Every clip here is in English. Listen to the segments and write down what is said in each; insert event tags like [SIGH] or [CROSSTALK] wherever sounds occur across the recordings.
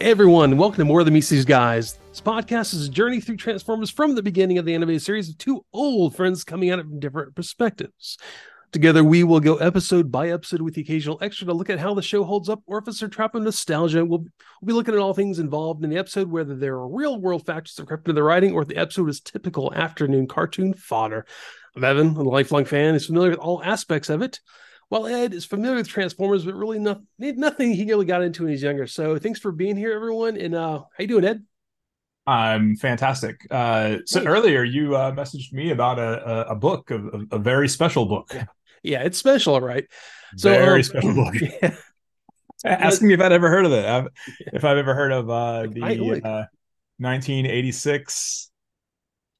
Everyone, welcome to More Than Meets These Guys. This podcast is a journey through Transformers from the beginning of the animated series of two old friends coming at it from different perspectives. Together, we will go episode by episode with the occasional extra to look at how the show holds up, or if it's a trap of nostalgia. We'll, we'll be looking at all things involved in the episode, whether there are real world factors that crept into the writing, or if the episode is typical afternoon cartoon fodder. I'm Evan, a lifelong fan, is familiar with all aspects of it. While Ed is familiar with Transformers, but really not, nothing he really got into when he's younger. So thanks for being here, everyone. And uh, how you doing, Ed? I'm fantastic. Uh, so earlier you uh, messaged me about a, a, a book, a, a, very special book. Yeah, it's special, right? So very um, special book. [LAUGHS] Yeah. Asking me if I'd ever heard of it. I've, if I've ever heard of uh, the uh, 1986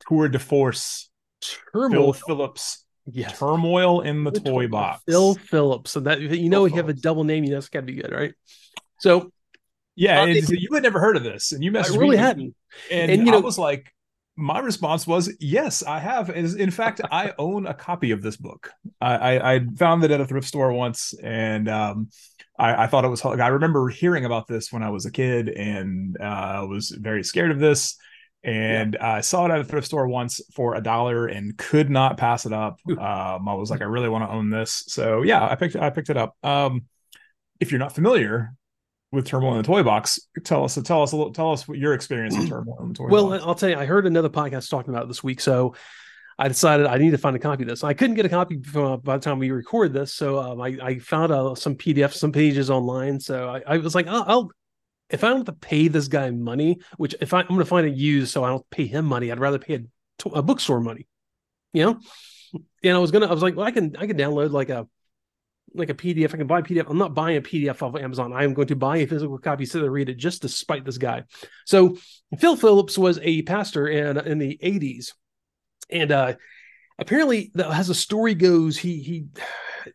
Tour de Force Turmoil. Phil Phillips Yes. Turmoil in the, the toy box. Phil Phillips. So that you know, you have a double name. You know, it's got to be good, right? So, yeah, you had never heard of this, and you messaged I really me, hadn't. And, and you know, I was like, my response was, yes, I have. In fact, I own a copy of this book. I, I, I found it at a thrift store once, and um, I, I, thought it was. I remember hearing about this when I was a kid, and uh, was very scared of this and yeah. I saw it at a thrift store once for a dollar and could not pass it up. Um, I was like, I really want to own this, so yeah, I picked I picked it up. Um, if you're not familiar with Turmoil in the Toy Box, tell us tell us a little, tell us what your experience with Turmoil in the Toy well, Box. Well, I'll tell you, I heard another podcast talking about it this week, so I decided I need to find a copy of this. I couldn't get a copy uh, by the time we record this, so um, I, I, found uh, some PDF, some pages online. So I, I was like, I'll, I'll, if I don't have to pay this guy money, which if I, am going to find a used, so I don't pay him money, I'd rather pay a, bookstore money, you know. And I was gonna, I was like, well, I can, I can download like a, like a PDF. I can buy a PDF. I'm not buying a PDF off of Amazon. I am going to buy a physical copy so to read it just to spite this guy. So Phil Phillips was a pastor in in the 80s, and uh, apparently, as the story goes, he he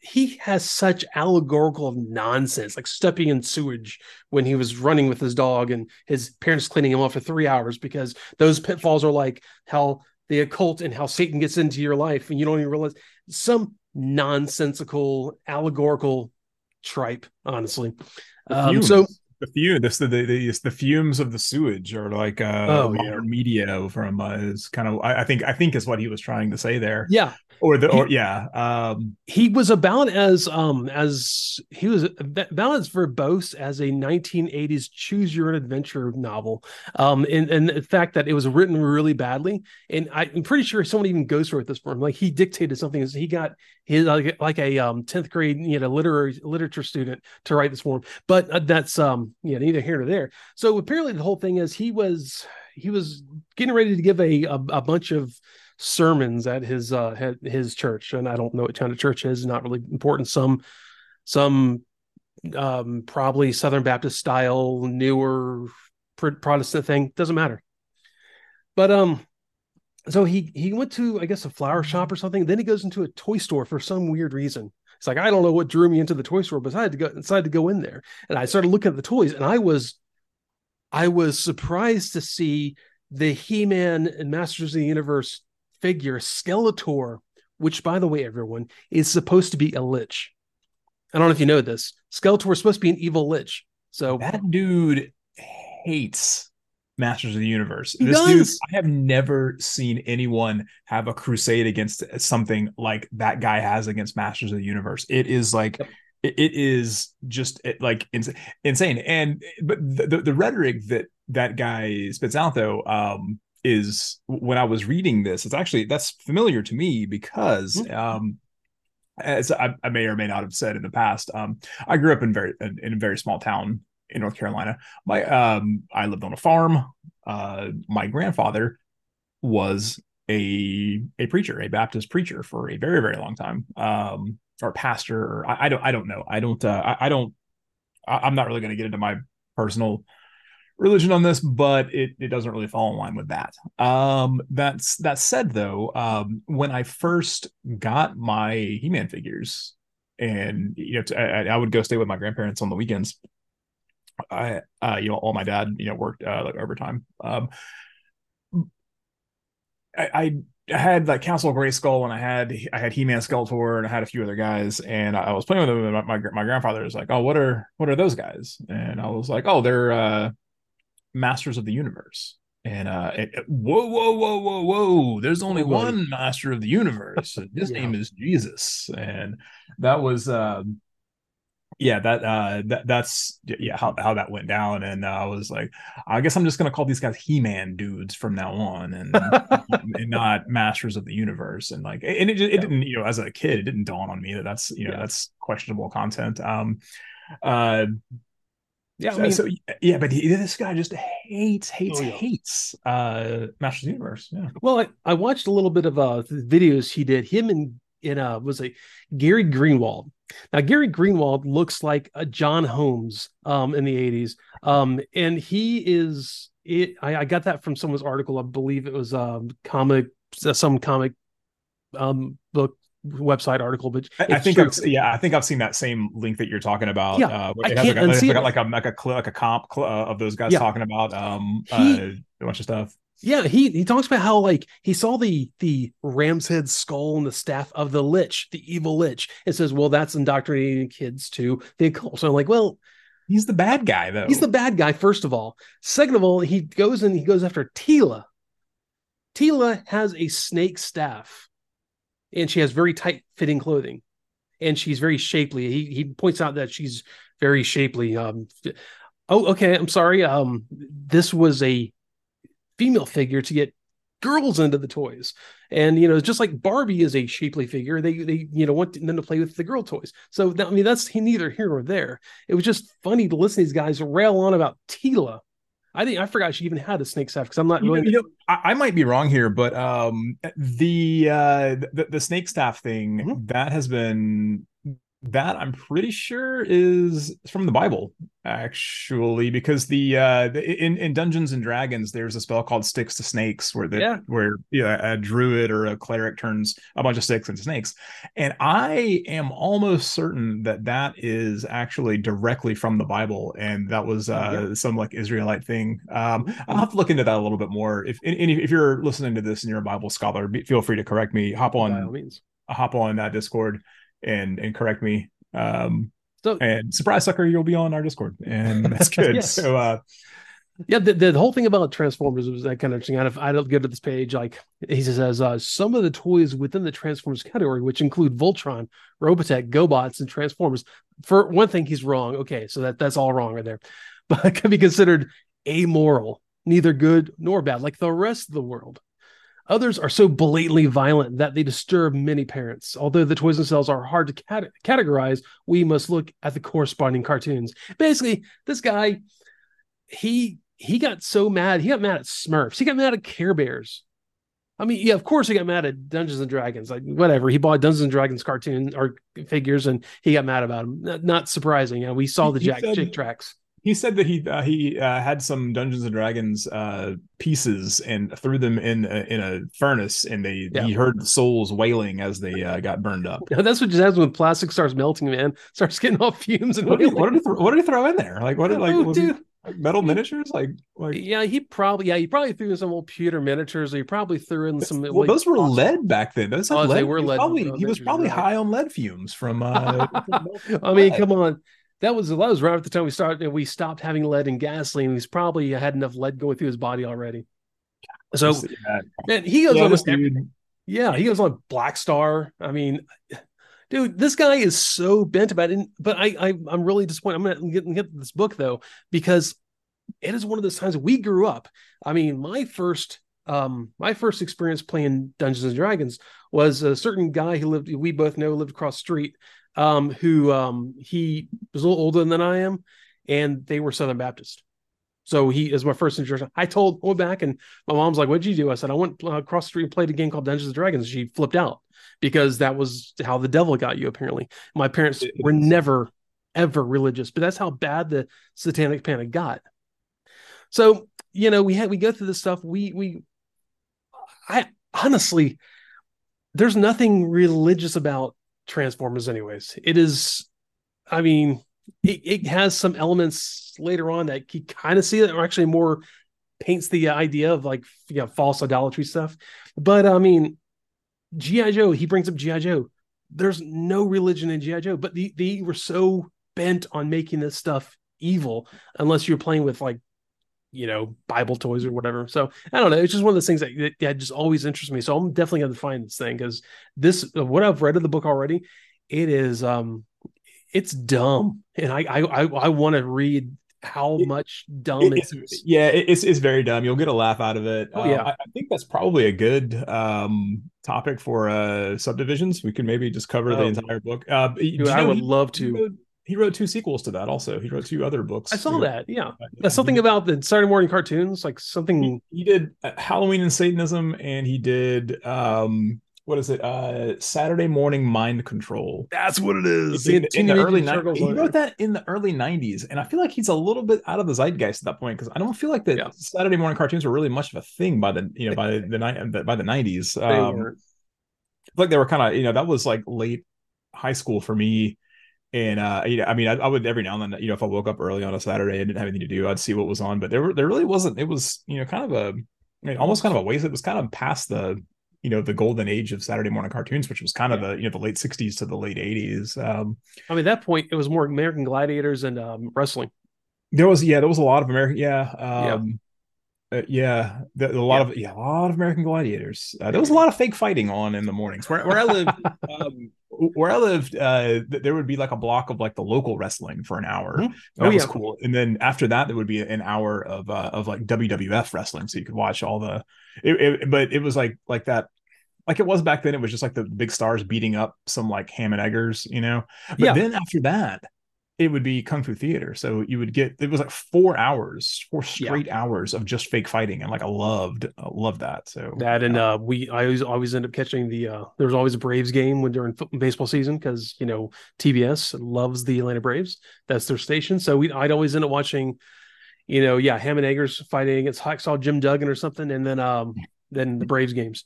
he has such allegorical nonsense, like stepping in sewage when he was running with his dog and his parents cleaning him off for three hours because those pitfalls are like how the occult and how Satan gets into your life and you don't even realize some nonsensical allegorical tripe, honestly. Um, so the fume this the, the the fumes of the sewage or like uh oh, yeah. media from uh, is kind of I, I, think I think is what he was trying to say there. Yeah, or the or he, yeah um he was about as um as he was about as verbose as a 1980s choose your own adventure novel um and and the fact that it was written really badly and i'm pretty sure someone even goes through it this form like he dictated something he got his like, like a um 10th grade you know literary literature student to write this form, but uh, that's um yeah neither here nor there. So apparently the whole thing is he was he was getting ready to give a, a, a bunch of sermons at his uh his church. And i don't know what kind of church is not really important. Some some um probably southern baptist style newer protestant thing. Doesn't matter. But um so he he went to i guess a flower shop or something. Then he goes into a toy store for some weird reason it's like i don't know what drew me into the toy store but i had to go decided to go in there and i started looking at the toys and i was i was surprised to see the he-man and masters of the universe figure, Skeletor, which, by the way, everyone, is supposed to be a lich. I don't know if you know this. Skeletor is supposed to be an evil lich. So that dude hates Masters of the Universe. He this does. dude, I have never seen anyone have a crusade against something like that guy has against Masters of the Universe. It is like yep. it is just like insane. And but the, the rhetoric that that guy spits out though, um, is when I was reading this, it's actually that's familiar to me because mm-hmm. um as I, I, may or may not have said in the past, um, I grew up in very in, in, a very small town in North Carolina. My um, I lived on a farm. Uh, my grandfather was a a preacher, a Baptist preacher for a very very long time, um, or pastor. Or I, I don't I don't know. I don't uh, I, I don't. I, am not really going to get into my personal religion on this, but it, it doesn't really fall in line with that. Um, that's that said, though, um, when I first got my He-Man figures, and you know, I, I, would go stay with my grandparents on the weekends. I, uh, you know, all my dad, you know, worked uh, like overtime. Um, I, I had like Castle Grayskull, and I had I had He-Man Skeletor and I had a few other guys and I was playing with them and my, my, my grandfather was like, "Oh, what are what are those guys?" And I was like, "Oh, they're uh Masters of the Universe. And uh, it, whoa, whoa, whoa, whoa, whoa! There's only Oh, one Master of the Universe. and [LAUGHS] His Yeah. name is Jesus, and that was, um, yeah, that uh, that that's yeah how how that went down. And uh, I was like, I guess I'm just gonna call these guys He-Man dudes from now on, and [LAUGHS] and not Masters of the Universe. And like, and it, it Yeah. didn't, you know, as a kid, it didn't dawn on me that that's you know Yeah. that's questionable content. Um, uh, yeah, I so- mean, so yeah, but he, this guy just hates, hates, Oh, yeah. hates uh Masters of the Universe. Yeah. Well, I, I watched a little bit of uh videos he did. Him and in uh was it Gary Greenwald. Now Gary Greenwald looks like a John Holmes um in the 80s. Um and he is it I, I got that from someone's article. I believe it was um comic some comic um book website article, but I, think true. I've, yeah, I think I've seen that same link that you're talking about. Yeah, uh, I can't like, a, unsee like, a, like a like a like a comp uh, of those guys Yeah. talking about um He- uh, a bunch of stuff. Yeah, he he talks about how like he saw the the ram's head skull and the staff of the lich, the evil lich, and says, "Well, that's indoctrinating kids to the occult." So I'm like, "Well, He's the bad guy though. he's the bad guy." First of all, second of all, he goes and he goes after Teela. Teela has a snake staff, and she has very tight fitting clothing, and she's very shapely. He he points out that she's very shapely. Um, oh, okay, I'm sorry. Um, this was a female figure to get girls into the toys. And you know, just like Barbie is a shapely figure, they they you know want them to play with the girl toys. So that, I mean, that's neither here nor there. It was just funny to listen to these guys rail on about Teela. I think I forgot she even had a snake staff because I'm not You know, really. you know, I, I might be wrong here, but um, the uh, the, the snake staff thing Mhm. that has been that I'm pretty sure is from the Bible, actually, because the uh, the, in in Dungeons and Dragons, there's a spell called Sticks to Snakes, where the Yeah. where you know, a druid or a cleric turns a bunch of sticks into snakes, and I am almost certain that that is actually directly from the Bible, and that was uh, some like Israelite thing. Um, Mhm. I'll have to look into that a little bit more. If if you're listening to this and you're a Bible scholar, be, feel free to correct me. Hop on hop on that Discord and and correct me. Um, So and surprise sucker, you'll be on our Discord, and that's [LAUGHS] good. Yes. So uh, Yeah, the, the whole thing about Transformers was that kind of interesting. I don't, I don't go to this page. Like he says, uh, some of the toys within the Transformers category, which include Voltron, Robotech, GoBots, and Transformers. For one thing, he's wrong. Okay, so that that's all wrong right there. [LAUGHS] But can be considered amoral, neither good nor bad, like the rest of the world. Others are so blatantly violent that they disturb many parents. Although the toys themselves are hard to cate- categorize, we must look at the corresponding cartoons. Basically, this guy, he he got so mad. He got mad at Smurfs. He got mad at Care Bears. I mean, yeah, of course he got mad at Dungeons and Dragons. Like whatever, he bought Dungeons and Dragons cartoon or figures, and he got mad about them. Not, not surprising. You know, we saw the He Jack said- Chick tracts. He said that he uh, he uh, had some Dungeons and Dragons uh, pieces and threw them in a, in a furnace, and they Yeah. he heard the souls wailing as they uh, got burned up. Know, [LAUGHS] that's what just happens when plastic starts melting, man. Starts getting off fumes and What did, he, what, did what did he throw in there? Like what did like, Oh, was he- like metal miniatures? Like like Yeah, he probably yeah he probably threw in some old pewter miniatures, or he probably threw in some. well, like, those were lead back then. Those Oh, they lead. were he lead Probably, he was probably high on lead fumes from. Uh, [LAUGHS] I mean, lead. [LAUGHS] come on. That was that was right at the time we started. We stopped having lead in gasoline. He's probably had enough lead going through his body already. So yeah, man, he goes yeah, dude, yeah, he goes on Black Star. I mean, dude, this guy is so bent about it. But I, I I'm really disappointed. I'm gonna get, get this book though because it is one of those times we grew up. I mean, my first um my first experience playing Dungeons and Dragons was a certain guy who lived we both know lived across the street um who um he was a little older than I am and they were Southern Baptist. So he is my first introduction. I told went back and my mom's like, "What'd you do?" I said, "I went uh, across the street and played a game called Dungeons and Dragons." She flipped out because that was how the devil got you. Apparently, my parents were never ever religious, but that's how bad the Satanic Panic got. So you know, we had we go through this stuff. We we, I honestly, there's nothing religious about Transformers, anyways. It is, I mean, it, it has some elements later on that you kind of see that are actually more paints the idea of like you know false idolatry stuff. But I mean, GI Joe, he brings up GI Joe. There's no religion in GI Joe, but they, they were so bent on making this stuff evil, unless you're playing with like you know, Bible toys or whatever. So I don't know. It's just one of those things that, that just always interests me. So I'm definitely going to find this thing because this, what I've read of the book already, it is, um, it's dumb, and I I I, I want to read how much dumb it is. Yeah, it's it's very dumb. You'll get a laugh out of it. Oh yeah, um, I, I, think that's probably a good um, topic for uh, subdivisions. We could maybe just cover oh. the entire book. Uh, Dude, I would he, love to. He wrote, two sequels to that. Also, he wrote two other books. I saw that. Yeah, that's something about the Saturday morning cartoons, like something. He, he did uh, Halloween and Satanism, and he did um, what is it? Uh, Saturday morning mind control. That's what it is. In, in the early 90s. He wrote that in the early 90s. And I feel like he's a little bit out of the zeitgeist at that point because I don't feel like the yeah. Saturday morning cartoons were really much of a thing by the you know by the the by the 90s. Um, like they were kind of, you know, that was like late high school for me. And uh, you know, I mean, I, I, would every now and then, you know, if I woke up early on a Saturday and didn't have anything to do, I'd see what was on. But there, were, there really wasn't. It was, you know, kind of a, I mean, almost kind of a waste. It was kind of past the you know the golden age of Saturday morning cartoons, which was kind of the you know the late '60s to the late '80s. Um, I mean, that point it was more American Gladiators and um, wrestling. There was yeah, there was a lot of American yeah. Um, yeah. Uh, yeah, the, a lot yeah. of yeah, a lot of American gladiators. Uh, there was a lot of fake fighting on in the mornings. Where, where I lived, [LAUGHS] um, where I lived, uh, there would be like a block of like the local wrestling for an hour. Mm-hmm. That oh, was yeah. cool. And then after that, there would be an hour of uh, of like WWF wrestling, so you could watch all the. It, it, but it was like like that like it was back then. It was just like the big stars beating up some like Ham and Eggers, you know. But yeah. then after that, it would be kung fu theater. So you would get it was like four hours, four straight yeah. hours of just fake fighting, and like I loved, I loved that. So that and uh, we I always always end up catching the uh, there was always a Braves game when during baseball season because you know TBS loves the Atlanta Braves. That's their station. So we I'd always end up watching, you know, yeah, Ham and Eggers fighting against Hacksaw Jim Duggan or something, and then um then the Braves games.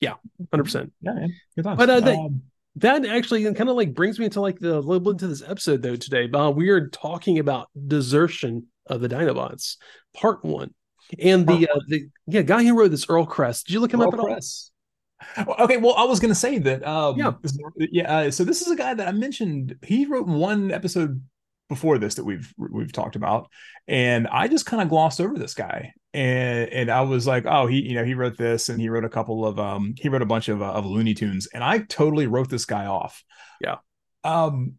Yeah, hundred percent. Yeah, man. Good. But uh, um, that actually kind of like brings me into like the little bit into this episode though today. Uh, we are talking about desertion of the Dinobots, part one, and the uh, the yeah guy who wrote this Earl Kress. Did you look him Earl up at Kress. all? Okay, well, I was going to say that. Um, yeah, yeah. Uh, so this is a guy that I mentioned. He wrote one episode before this that we've we've talked about, and I just kind of glossed over this guy and and I was like, oh, he you know he wrote this and he wrote a couple of um he wrote a bunch of uh, of Looney Tunes and I totally wrote this guy off. Yeah. Um,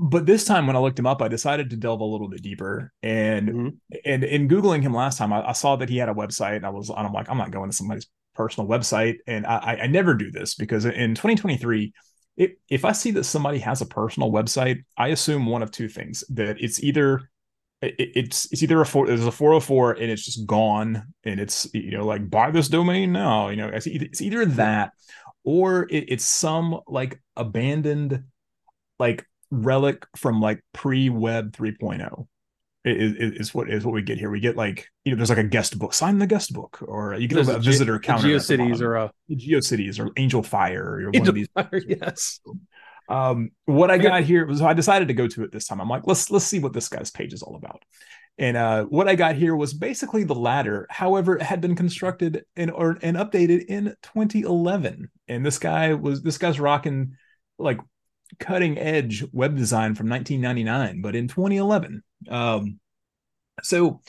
but this time when I looked him up, I decided to delve a little bit deeper and mm-hmm. and in googling him last time, I, I, saw that he had a website and I was and I'm like, I'm not going to somebody's personal website and I I never do this because in 2023 if, if I see that somebody has a personal website, I assume one of two things that it's either it's it's either a four there's a 404 and it's just gone and it's you know like buy this domain now you know it's either, it's either that or it, it's some like abandoned like relic from like pre-web 3.0 is, is what is what we get here. We get like you know, there's like a guest book, sign the guest book, or you get there's a, a visitor counter. GeoCities or a GeoCities or Angel Fire or Angel one of these. Fire, [LAUGHS] yes. Um, what I got here was I decided to go to it this time. I'm like, let's let's see what this guy's page is all about. And uh, what I got here was basically the ladder. However, it had been constructed and or and updated in 2011. And this guy was this guy's rocking like cutting edge web design from 1999, but in 2011. Um, so,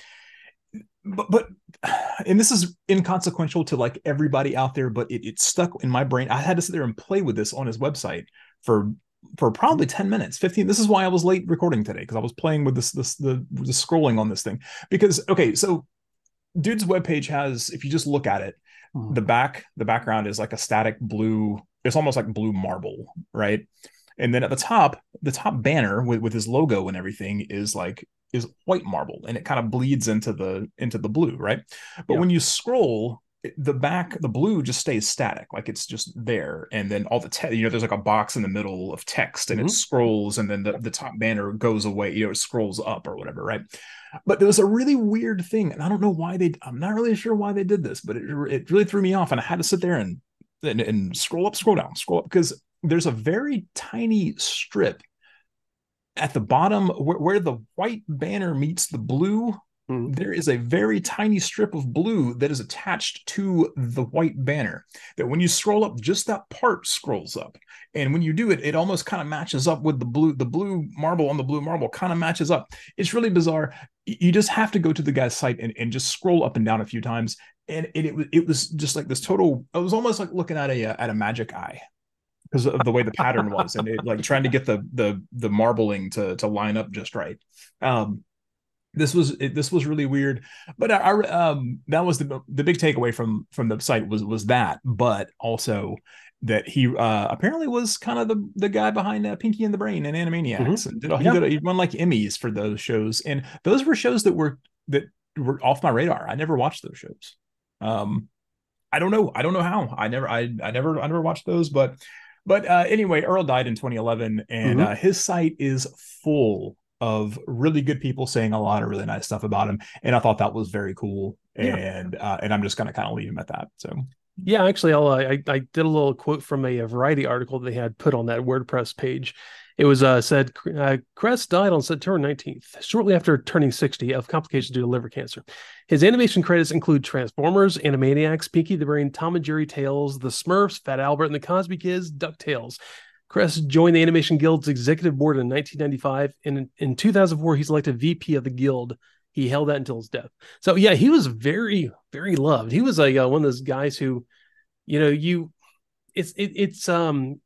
but but and this is inconsequential to like everybody out there, but it, it stuck in my brain. I had to sit there and play with this on his website for for probably 10 minutes 15 this is why i was late recording today because i was playing with this this the, the scrolling on this thing because okay so dude's webpage has if you just look at it mm. the back the background is like a static blue it's almost like blue marble right and then at the top the top banner with, with his logo and everything is like is white marble and it kind of bleeds into the into the blue right but yeah. when you scroll the back the blue just stays static like it's just there and then all the text you know there's like a box in the middle of text and mm-hmm. it scrolls and then the, the top banner goes away you know it scrolls up or whatever right but there was a really weird thing and i don't know why they i'm not really sure why they did this but it, it really threw me off and i had to sit there and, and and scroll up scroll down scroll up because there's a very tiny strip at the bottom where, where the white banner meets the blue Mm-hmm. There is a very tiny strip of blue that is attached to the white banner. That when you scroll up, just that part scrolls up. And when you do it, it almost kind of matches up with the blue, the blue marble on the blue marble kind of matches up. It's really bizarre. you just have to go to the guy's site and, and just scroll up and down a few times and it, it was it was just like this total it was almost like looking at a at a magic eye because of the way the [LAUGHS] pattern was and it like trying to get the the the marbling to to line up just right um this was it, this was really weird but our um that was the the big takeaway from from the site was was that but also that he uh apparently was kind of the the guy behind uh, Pinky and the Brain and Animaniacs mm-hmm. and did, he, yeah. did, he won like Emmys for those shows and those were shows that were that were off my radar I never watched those shows um I don't know I don't know how I never I I never I never watched those but but uh, anyway, Earl died in 2011, and mm-hmm. uh, his site is full of really good people saying a lot of really nice stuff about him, and I thought that was very cool. Yeah. And uh, and I'm just gonna kind of leave him at that. So yeah, actually, I'll, uh, I I did a little quote from a, a Variety article they had put on that WordPress page, it was uh, said uh, Kress died on September 19th, shortly after turning 60 of complications due to liver cancer. His animation credits include Transformers, Animaniacs, Pinky the Brain, Tom and Jerry Tales, The Smurfs, Fat Albert and the Cosby Kids, DuckTales. Kress joined the Animation Guild's executive board in 1995, and in, in 2004 he's elected VP of the guild. He held that until his death. So yeah, he was very, very loved. He was like uh, one of those guys who, you know, you, it's it, it's um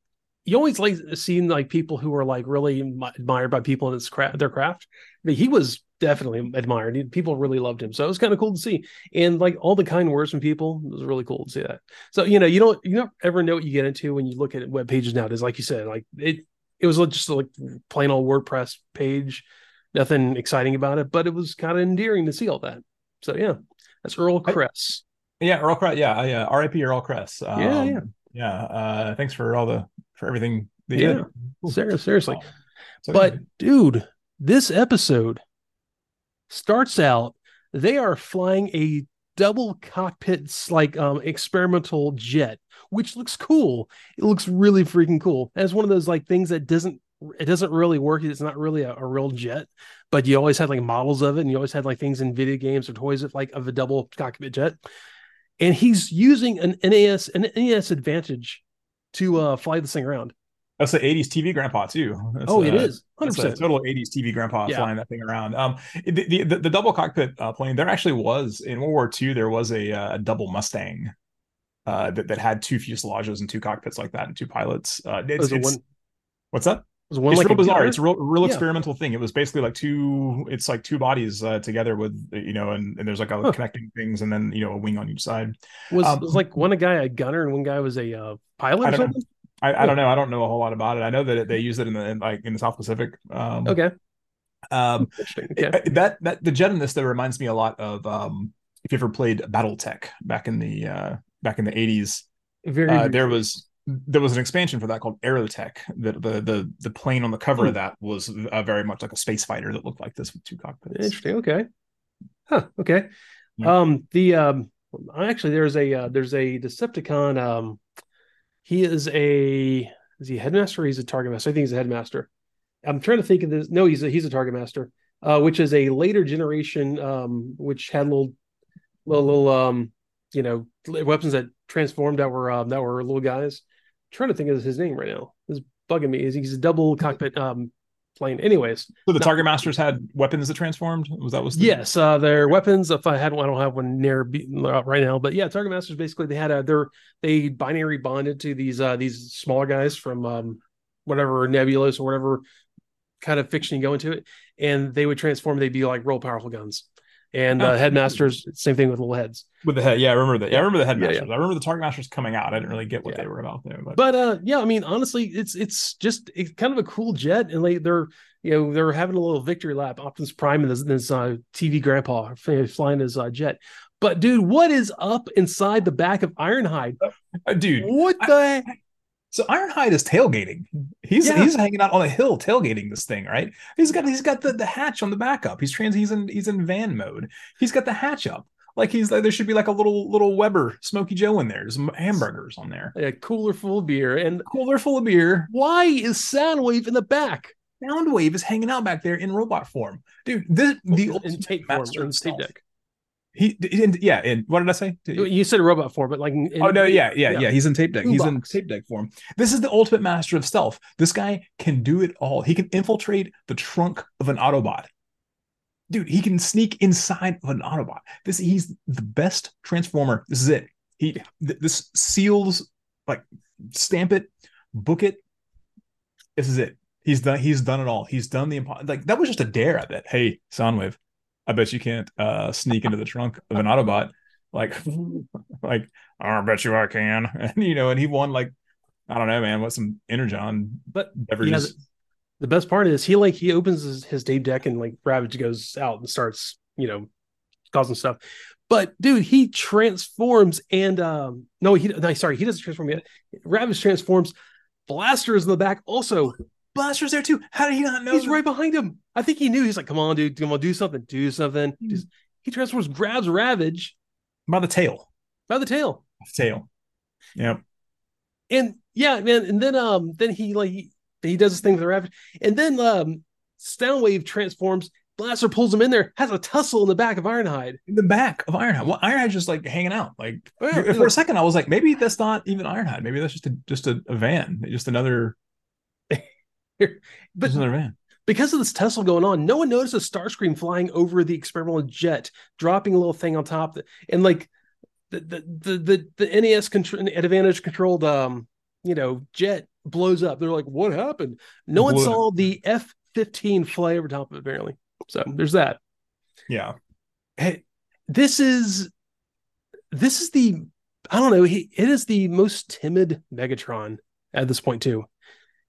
you always like seeing like people who are like really admired by people in his craft, their craft. I mean, he was definitely admired. People really loved him, so it was kind of cool to see. And like all the kind words from people, it was really cool to see that. So you know, you don't you don't ever know what you get into when you look at web pages nowadays. Like you said, like it it was just like plain old WordPress page, nothing exciting about it, but it was kind of endearing to see all that. So yeah, that's Earl Kress. Yeah, Earl Kress. Yeah, yeah. R.I.P. Earl Kress. Um, yeah, yeah, yeah. Uh, thanks for all the for everything yeah. did. Ser- seriously. So, but dude, this episode starts out, they are flying a double cockpit like um experimental jet, which looks cool. It looks really freaking cool. As one of those like things that doesn't it doesn't really work. It's not really a, a, real jet, but you always had like models of it, and you always had like things in video games or toys of like of a double cockpit jet. And he's using an NAS an NES advantage to uh, fly this thing around. That's the 80s TV grandpa too. That's, oh, it uh, is 100%. total 80s TV grandpa yeah. flying that thing around. Um, the, the, the, double cockpit uh, plane, there actually was in World War II, there was a, uh, a double Mustang uh, that, that had two fuselages and two cockpits like that and two pilots. Uh, it's, it's, one, what's that? Was one it's like real bizarre. It's a real, real yeah. experimental thing. It was basically like two. It's like two bodies uh, together with you know, and, and there's like a huh. connecting things, and then you know a wing on each side. Was, um, was like one a guy a gunner and one guy was a uh, pilot or something? I, I, don't know. I don't know a whole lot about it. I know that they use it in the in, like in the South Pacific. Um, okay. Um, okay. that that the jet in this that reminds me a lot of um, if you ever played BattleTech back in the uh, back in the eighties. Very. Uh, there was there was an expansion for that called Aerotech. The the the, the plane on the cover of hmm. that was uh, very much like a space fighter that looked like this with two cockpits. Interesting. Okay. Huh. Okay. Yeah. Um. The um. Actually, there's a uh, there's a Decepticon um he is a is he headmaster or he's a target master? I think he's a headmaster. I'm trying to think of this. No, he's a he's a target master, uh, which is a later generation, um, which had little little, little um, you know, weapons that transformed that were um, that were little guys. Trying to think of his name right now. It's bugging me. Is he's a double cockpit um plane. Anyways, so the target masters had weapons that transformed. Was that was the... yes, uh, their weapons. If I had one, I don't have one near uh, right now, but yeah, target masters basically they had a their they binary bonded to these uh these smaller guys from um whatever nebulous or whatever kind of fiction you go into it, and they would transform. They'd be like real powerful guns. And uh, headmasters, same thing with little heads. With the head, yeah, I remember that. Yeah, I remember the headmasters. Yeah, yeah. I remember the target masters coming out. I didn't really get what they were about there, but but uh, yeah, I mean, honestly, it's it's just it's kind of a cool jet, and they they're you know they're having a little victory lap. Optimus Prime and this, this uh, TV grandpa flying his uh, jet. But dude, what is up inside the back of Ironhide? Uh, dude, what the I? So Ironhide is tailgating. He's yeah. he's hanging out on a hill tailgating this thing, right? He's got he's got the, the hatch on the backup. He's trans he's in he's in van mode. He's got the hatch up. Like he's like there should be like a little little Weber Smoky Joe in there. There's hamburgers on there. A cooler full of beer and cooler full of beer. Why is Soundwave in the back? Soundwave is hanging out back there in robot form, dude. This the in tape form in tape deck. He, in, yeah, and what did I say? You said a robot form, but like, in, oh no, yeah, yeah, yeah, yeah. He's in tape deck. He's in tape deck form. This is the ultimate master of stealth. This guy can do it all. He can infiltrate the trunk of an Autobot. dude, he can sneak inside of an Autobot. This he's the best transformer. This is it. He th- this seals like stamp it, book it. This is it. He's done. He's done it all. He's done the impo- like that was just a dare. I bet. Hey, Soundwave, I bet you can't uh sneak into the trunk of an Autobot. Like, [LAUGHS] like I bet you I can. [LAUGHS] And you know, and he won like I don't know, man. What some energon, But beverages. yeah, the best part is he like he opens his, his Dave deck and like Ravage goes out and starts you know causing stuff. But dude, he transforms and um no he no sorry he doesn't transform yet. Ravage transforms. Blaster is in the back also. Blaster's there too. How did he not know? He's that? right behind him. I think he knew. He's like, come on, dude, come on, do something, do something. Hmm. Just- he transforms, grabs Ravage by the tail. by the tail. Tail. Yep. and yeah, man, and then um then he like he, he does this thing with the Ravage, and then um Soundwave transforms, Blaster pulls him in there, has a tussle in the back of Ironhide. In the back of Ironhide. Well, Ironhide's just like hanging out. Like Oh, yeah, for like- a second, I was like, maybe that's not even Ironhide. Maybe that's just a just a, a van. Just another But another van. because of this tussle going on, no one notices Starscream flying over the experimental jet, dropping a little thing on top, and like the the the the, the NES control advantage controlled um you know jet blows up. They're like, what happened? No one saw the F fifteen fly over top of it apparently. So there's that. Yeah. hey, this is this is the I don't know. He it is the most timid Megatron at this point too.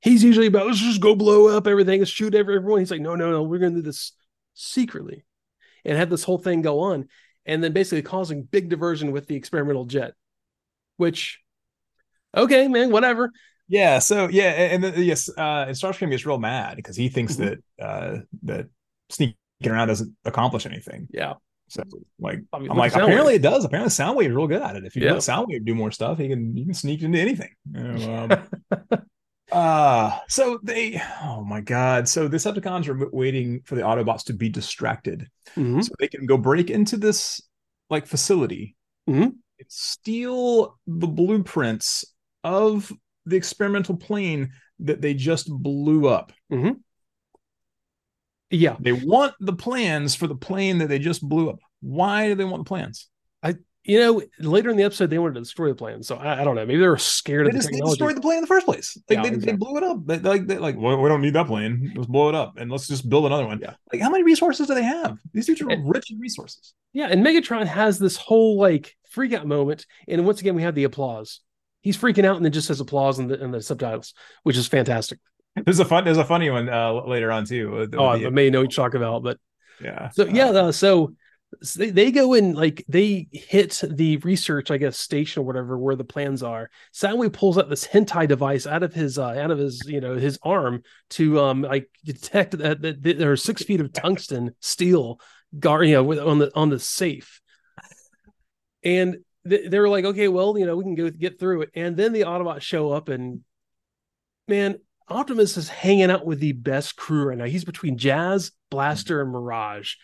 He's usually about let's just go blow up everything, let's shoot everyone. He's like, no, no, no, we're going to do this secretly, and have this whole thing go on, and then basically causing big diversion with the experimental jet, which, okay, man, whatever. Yeah. So yeah, and, and the, yes, uh, and Starscream gets real mad because he thinks Mhm. that uh that sneaking around doesn't accomplish anything. Yeah, So like I mean, look like, apparently it does. Apparently Soundwave is real good at it. If you Yeah. let Soundwave do more stuff, he can you can sneak into anything. [LAUGHS] You know, um, uh so they oh my god. So the Decepticons are waiting for the Autobots to be distracted Mhm. so they can go break into this like facility Mhm. and steal the blueprints of the experimental plane that they just blew up. yeah. They want the plans for the plane that they just blew up. Why do they want the plans? You know, later in the episode, they wanted to destroy the plane, so I, I don't know. Maybe they were scared They of the just they technology. destroyed the plane in the first place. Like Yeah, they, they blew it up. They, like they like well, we don't need that plane. Let's blow it up and let's just build another one. Yeah. Like how many resources do they have? These dudes are And- rich in resources. Yeah, and Megatron has this whole like freak out moment, and once again we have the applause. He's freaking out, and then just says applause in the in the subtitles, which is fantastic. There's a fun. There's a funny one uh, later on too. with- Oh, I the- may know what you're talking about, but yeah. so yeah, Uh, uh, so, so they, they go in like they hit the research, I guess, station or whatever where the plans are. Soundwave pulls out this hentai device out of his uh, out of his you know his arm to um like detect that, that, there are six feet of tungsten steel guard you know on the on the safe, and th- they were like, okay, well, you know, we can go get through it, and then the Autobots show up and man. Optimus is hanging out with the best crew right now. He's between Jazz, Blaster, and Mirage.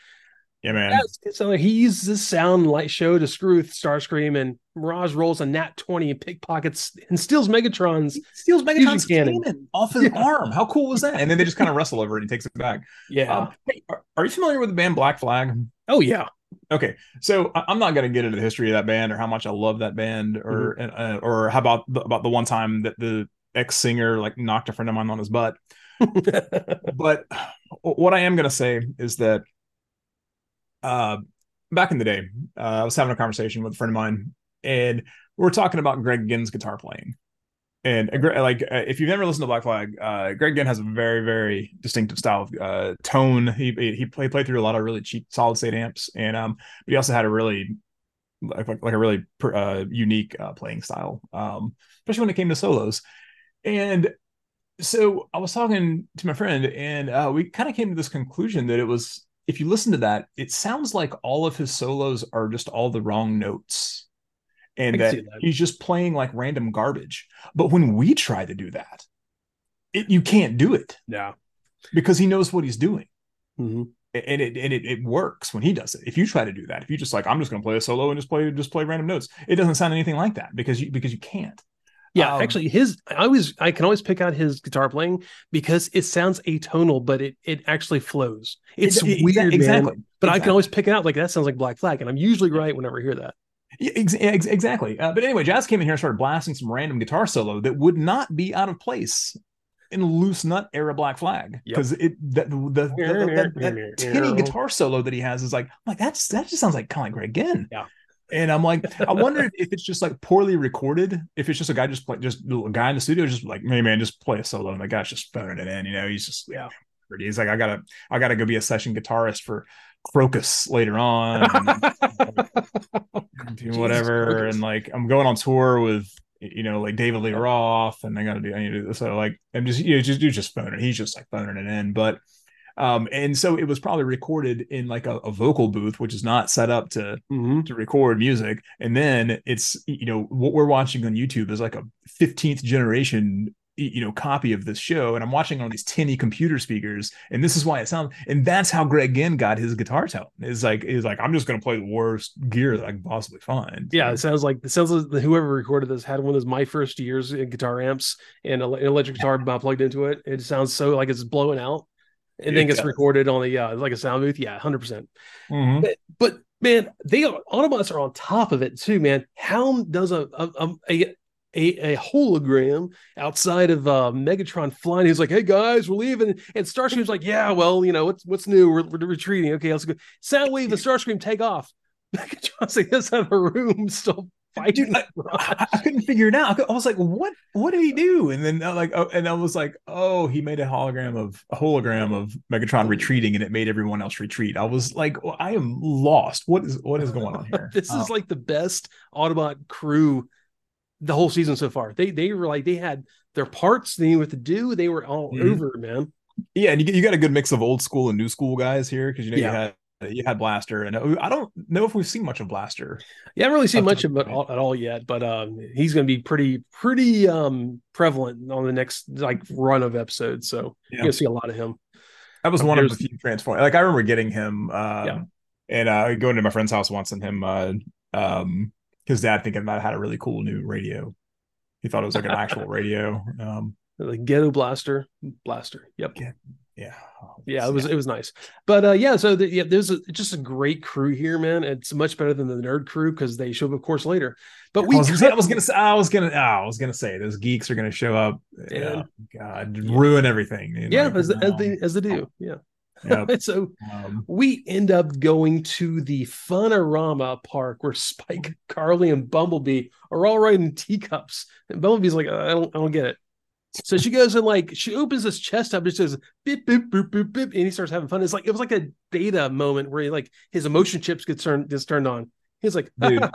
Yeah, man. Yes, it's he uses this sound light show to screw with Starscream, and Mirage rolls a nat 20 and pickpockets and steals Megatron's. He steals Megatron's cannon. cannon. off his Yeah. arm. How cool was that? And then they just kind of wrestle over it and he takes it back. Yeah. Um, hey, are, are you familiar with the band Black Flag? oh, yeah. Okay, so I- I'm not going to get into the history of that band or how much I love that band, or Mm-hmm. uh, or how about the, about the one time that the ex singer like knocked a friend of mine on his butt. [LAUGHS] But what I am going to say is that uh, back in the day, uh, I was having a conversation with a friend of mine, and we were talking about Greg Ginn's guitar playing. And like, uh, if you've never listened to Black Flag, uh, Greg Ginn has a very, very distinctive style of uh, tone. He he played played through a lot of really cheap solid state amps, and um, but he also had a really like like, a really uh, unique uh, playing style, um, especially when it came to solos. And so I was talking to my friend, and uh, we kind of came to this conclusion that it was if you listen to that, it sounds like all of his solos are just all the wrong notes. And that, that. he's just playing like random garbage. But when we try to do that, it, you can't do it Yeah. because he knows what he's doing. Mhm. And it and it, it works when he does it. If you try to do that, if you just like I'm just going to play a solo and just play just play random notes, it doesn't sound anything like that because you because you can't. Yeah, Um, actually, his I always I can always pick out his guitar playing because it sounds atonal, but it it actually flows. It's exa- weird, exactly. man. But I can always pick it out like that sounds like Black Flag, and I'm usually right whenever I hear that. Yeah, ex- ex- exactly. Uh, but anyway, Jazz came in here and started blasting some random guitar solo that would not be out of place in loose nut era Black Flag Yep. because it that the, the, the- that, that [LAUGHS] tinny guitar solo that he has is like I'm like that's that just sounds like kind of like Greg Ginn. Yeah. And I'm like, I [LAUGHS] wonder if, it's just like poorly recorded. If it's just a guy just play, just a guy in the studio, just like, hey man, just play a solo, and the guy's just phoning it in. You know, he's just yeah. He's like, I gotta, I gotta go be a session guitarist for Krokus later on. and- [LAUGHS] do whatever Christ. and like i'm going on tour with you know like david lee roth and i gotta do i need to do this so like i'm just you know just you just phoning he's just like phoning it in but um and so it was probably recorded in like a, a vocal booth which is not set up to Mhm. to record music. And then it's you know what we're watching on youtube is like a 15th generation you know copy of this show. And i'm watching on these tinny computer speakers and this is why it sounds and that's how greg ginn got his guitar tone. Is like is like i'm just going to play the worst gear that i can possibly find. Yeah, it sounds like it sounds like whoever recorded this had one of those my first years in guitar amps and an electric guitar plugged into it. It sounds so like it's blowing out, and then gets recorded on the uh, like a sound booth. Yeah, hundred percent. Mhm. But, but man, they are Autobots are on top of it too, man. Helm does a a a, a, a hologram outside of uh, Megatron flying. He's like, "Hey guys, we're leaving," and Starscream's like, "Yeah, well, you know what's what's new? We're, we're retreating. Okay, let's go." Soundwave and Starscream take off. [LAUGHS] Megatron's like inside the room, still. Dude, I, [LAUGHS] I, I couldn't figure it out. I was like, "What? What did he do?" And then uh, like, oh, and I was like, "Oh, he made a hologram of a hologram of Megatron retreating, and it made everyone else retreat." I was like, well, "I am lost. What is what is going on here?" [LAUGHS] this Um, is like the best Autobot crew the whole season so far. They they were like they had their parts they knew what to do. They were all Mhm. over, man. yeah, and you, you got a good mix of old school and new school guys here because you know Yeah. you had you had Blaster, and uh, I don't know if we've seen much of Blaster. You haven't really seen much of it all, at all yet, but um, he's going to be pretty pretty um prevalent on the next like run of episodes. So Yeah. you're going to see a lot of him. That was Oh, one of the few transform. Like I remember getting him, um, Yeah. and uh, going to my friend's house once, and him, uh, um, his dad thinking that had a really cool new radio. He thought it was like an actual [LAUGHS] radio. Um, The Ghetto Blaster, Blaster. Yep. yeah, Yeah, yeah it was it was nice, but uh, yeah. So the, yeah, there's a, just a great crew here, man. It's much better than the nerd crew because they show up, of course, later. But we I was, I was [LAUGHS] gonna say, I was gonna, I was gonna say, those geeks are gonna show up. Yeah. Yeah, God, ruin everything. you yeah, as, as they as they do. Yeah. Yep. [LAUGHS] so Um, we end up going to the Funorama park where Spike, Carly, and Bumblebee are all riding teacups. And Bumblebee's like, I don't, I don't get it. So she goes and like she opens this chest up and says beep beep boop boop beep, and he starts having fun. It's like it was like a data moment where he like his emotion chips get turned gets turned on. He's like, [LAUGHS] Dude,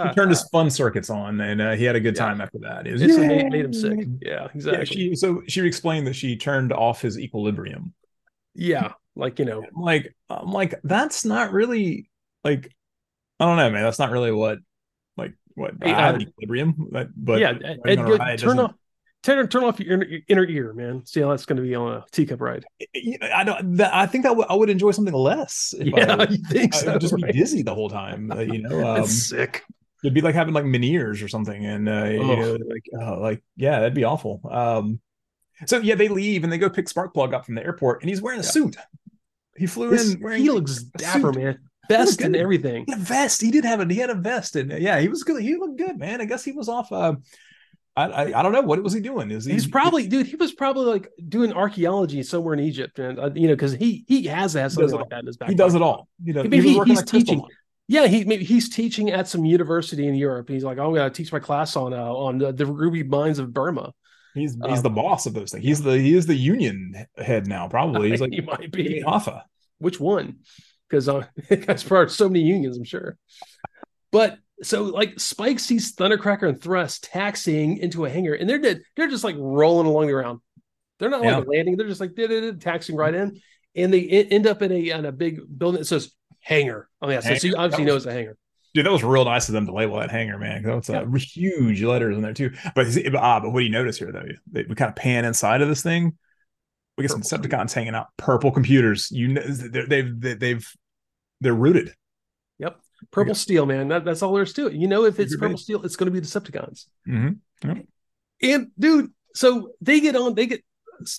he turned his fun circuits on, and uh, he had a good Yeah. time after that. It was, It's made, made him sick. Yeah, Yeah, exactly. she so she explained that she turned off his equilibrium. Yeah, like you know, I'm like I'm like that's not really like I don't know, man. That's not really what like what Hey, I have uh, equilibrium, but but yeah. Ed, on a Ed, ride turn off, turn turn off your inner, inner ear, man. See how that's going to be on a teacup ride. I don't. That, I think that w- I would enjoy something less. If Yeah, I, [LAUGHS] you think I so? would just right? be dizzy the whole time. uh, you know, [LAUGHS] um, That's sick. it'd be like having like Meniere's or something, and uh, you know, like oh, like yeah, that'd be awful. Um, so yeah, they leave and they go pick Sparkplug up from the airport, and he's wearing a Yeah. suit. He flew This- in wearing he looks dapper, suit. man. Best and everything. He a vest. He did have a he had a vest, and uh, yeah, he was good. He looked good, man. I guess he was off. Uh, I, I I don't know what was he doing. Is he, He's probably, dude. He was probably like doing archaeology somewhere in Egypt, and uh, you know, because he he has to have something like all. that in his back. he does it all. He does. Maybe he he- he's teaching. Yeah, he maybe he's teaching at some university in Europe. He's like, I'm going to teach my class on uh, on the, the ruby mines of Burma. He's he's Um, the boss of those things. He's the he is the union head now. Probably he's [LAUGHS] like he might be. Alpha. Which one? Because uh, that's part of so many unions, I'm sure. But so like Spike sees Thundercracker and Thrust taxiing into a hangar, and they're dead. They're just like rolling along the ground. They're not Yeah. like landing. They're just like taxiing right in, and they end up in a in a big building that says hangar on the outside. So you obviously know it's a hangar. Dude, that was real nice of them to label that hangar, man. That's uh, huge letters in there too. But ah, but what do you notice here though? They, we kind of pan inside of this thing. We get some Purple Decepticons hanging out. Purple computers. You know, they're, they've they've they're rooted. Yep. Purple steel, man. That, that's all there is to it. You know, if it's purple steel, it's going to be Decepticons. Mm-hmm. And dude, so they get on, they get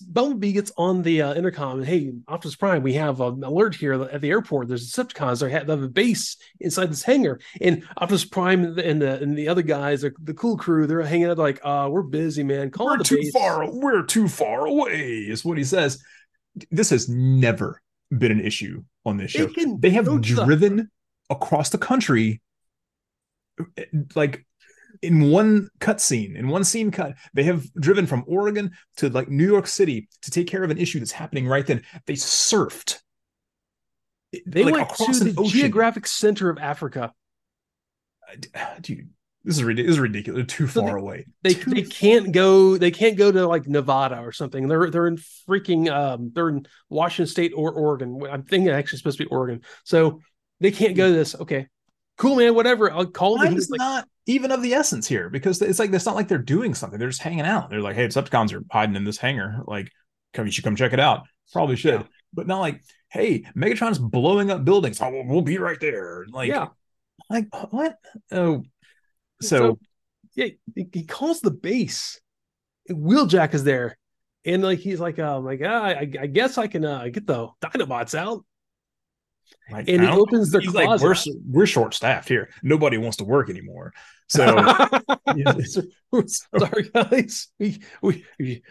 Bumblebee gets on the uh, intercom and hey, Optimus Prime, we have an alert here at the airport. There's Decepticons. They have a base inside this hangar, and Optimus Prime and the and the, and the other guys, are, the cool crew, they're hanging out like, uh, we're busy, man. Call We're too base. far. We're too far away. Is what he says. This has never been an issue on this They show. They have driven across the country, like in one cut scene, in one scene cut. They have driven from Oregon to like New York City to take care of an issue that's happening right then. They surfed. They like, went to across an the ocean. geographic center of Africa. Dude, this is ridiculous. This is ridiculous. They're too So far away. They Too they can't go. They can't go to like Nevada or something. They're they're in freaking um they're in Washington State or Oregon. I'm thinking actually supposed to be Oregon. So they can't go to this. Okay, cool, man. Whatever. I'll call them. time is like, not even of the essence here because it's like it's not like they're doing something. They're just hanging out. They're like, hey, Decepticons are hiding in this hangar. Like, come, you should come check it out. Probably should, Yeah. but not like, hey, Megatron's blowing up buildings. Oh, we'll, be right there. Like, yeah. like what? Oh, so, So, yeah, he, he calls the base. Wheeljack is there, and like he's like, um, like ah, I, I guess I can uh, get the Dinobots out. Like, and he opens their he's like, closet. we're we're short staffed here. Nobody wants to work anymore. So [LAUGHS] [LAUGHS] Sorry, guys. We, we we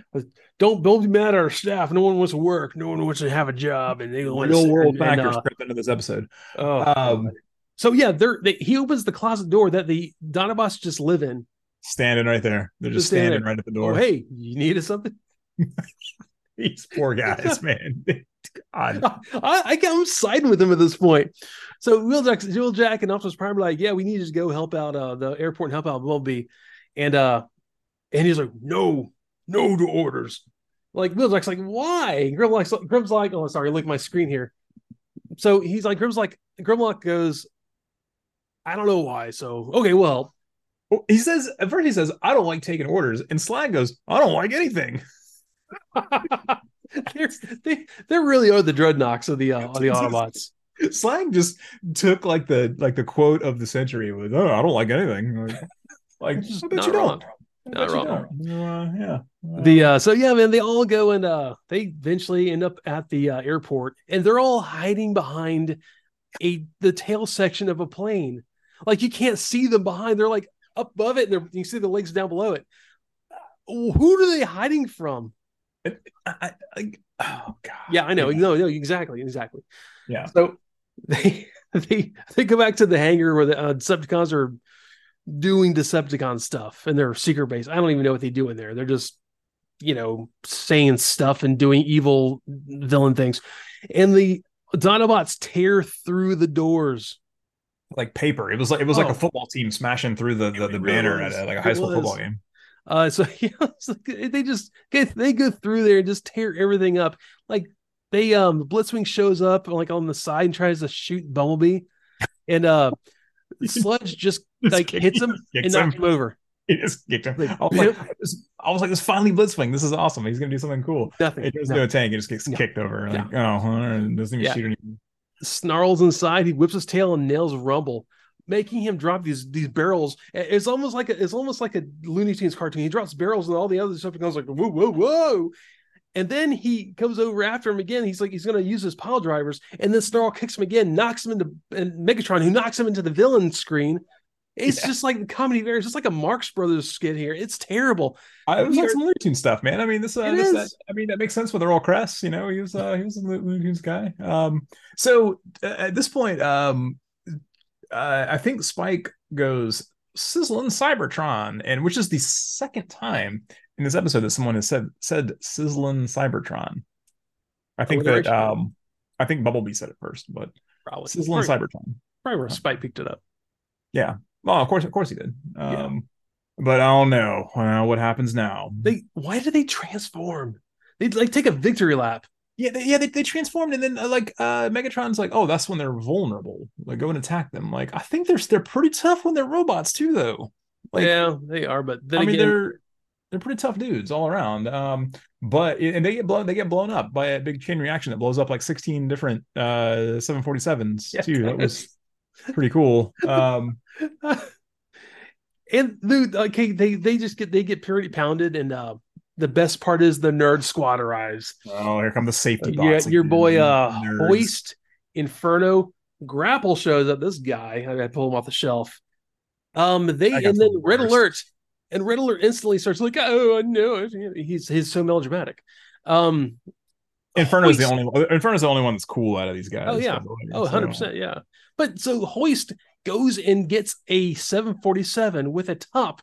don't don't be mad at our staff. No one wants to work. No one wants to have a job, and they want real to world and, and, factors uh, crept into this episode. oh, Um, so yeah, they're they, he opens the closet door that the Dinobots just live in. Standing right there. They're just Just standing standing right at the Oh, door. hey, you needed something? [LAUGHS] These poor guys, man. God. [LAUGHS] I, I I'm siding with him at this point. So Wheeljack, Jack and Optimus Prime are like, yeah, we need to go help out uh, the airport and help out Bumblebee, and uh, and he's like, no, no to orders. Like Wheeljack's like, why? Grimlock's like, Grim's like, oh, sorry, look at my screen here. So he's like, Grim's like, Grimlock goes, I don't know why. So okay, well, Well, he says at first he says, I don't like taking orders. And Slag goes, I don't like anything. [LAUGHS] [LAUGHS] they're, they they really are the dreadnoughts of the uh, of the [LAUGHS] Autobots. Slag just took like the like the quote of the century was oh, I don't like anything. Like, [LAUGHS] like Just I bet not you wrong. don't. Not wrong. don't. Uh, yeah. The uh so yeah, man, they all go and uh they eventually end up at the uh, airport and they're all hiding behind a the tail section of a plane. Like you can't see them behind. They're like up above it and you see the legs down below it. Who are they hiding from? I, I, I- oh god. Yeah, I know. No, no, exactly, exactly. Yeah. So [LAUGHS] they they they go back to the hangar where the uh, Decepticons are doing Decepticon stuff in their secret base. I don't even know what they do in there. They're just you know saying stuff and doing evil villain things, and the Dinobots tear through the doors. Like paper. It was like it was like Oh. a football team smashing through the the, the really banner was. at a, like a It high school was. football game. Uh, so [LAUGHS] yeah, it's like, they just get they go through there and just tear everything up. Like they um Blitzwing shows up like on the side and tries to shoot Bumblebee, and uh [LAUGHS] Sludge [LAUGHS] just like hits him and knocks him over. He just kicked him. Like, I was like, this- I was like, this finally Blitzwing. This is awesome. He's gonna do something cool. Nothing. It goes No. to a tank. It just gets No. kicked over. No. Like, oh, all right, doesn't even Yeah. shoot anything. Snarls inside. He whips his tail and nails Rumble, making him drop these these barrels. It's almost like a it's almost like a Looney Tunes cartoon. He drops barrels and all the other stuff and goes like whoa whoa whoa. And then he comes over after him again. He's like, he's going to use his pile drivers. And then Snarl kicks him again, knocks him into and Megatron, who knocks him into the villain screen. It's Yeah. just like the comedy there. It's just like a Marx Brothers skit here. It's terrible. I, it was like some Looney Tunes stuff, man. I mean, this, uh, this is. that, I mean, that makes sense when they're Earl Kress. You know, he was, uh, he was a Looney Tunes guy. Um, so uh, at this point, um, uh, I think Spike goes sizzling Cybertron, and which is the second time in this episode that someone has said said sizzling Cybertron. I think that, um, I think Bumblebee said it first, but Probably. sizzling probably, Cybertron. probably where Spike picked it up. Yeah. Well, of course, of course he did. Yeah. Um, but I don't know uh, what happens now. They why do they transform? They like take a victory lap. Yeah, they, yeah, they, they transformed, and then uh, like uh Megatron's like, oh, that's when they're vulnerable. Like, go and attack them. Like, I think they're they're pretty tough when they're robots too, though. Like, yeah, they are, but then I mean, they're they're pretty tough dudes all around. Um, but and they get blown they get blown up by a big chain reaction that blows up like sixteen different uh 747s Yeah, too. That was pretty cool. Um, [LAUGHS] and dude, okay, they they just get they get purity pounded, and uh, the best part is the nerd squad arrives. oh, here come the safety Yeah, your again. boy uh Nerds. Hoist, Inferno, Grapple shows up. This guy, I pull him off the shelf. Um, they and then the Red. Alert, and Red Alert instantly starts like, oh, I know it. He's he's so melodramatic. Um, is the only Inferno's the only one that's cool out of these guys. Oh, yeah. Oh, 100%. Yeah. But so Hoist goes and gets a 747 with a top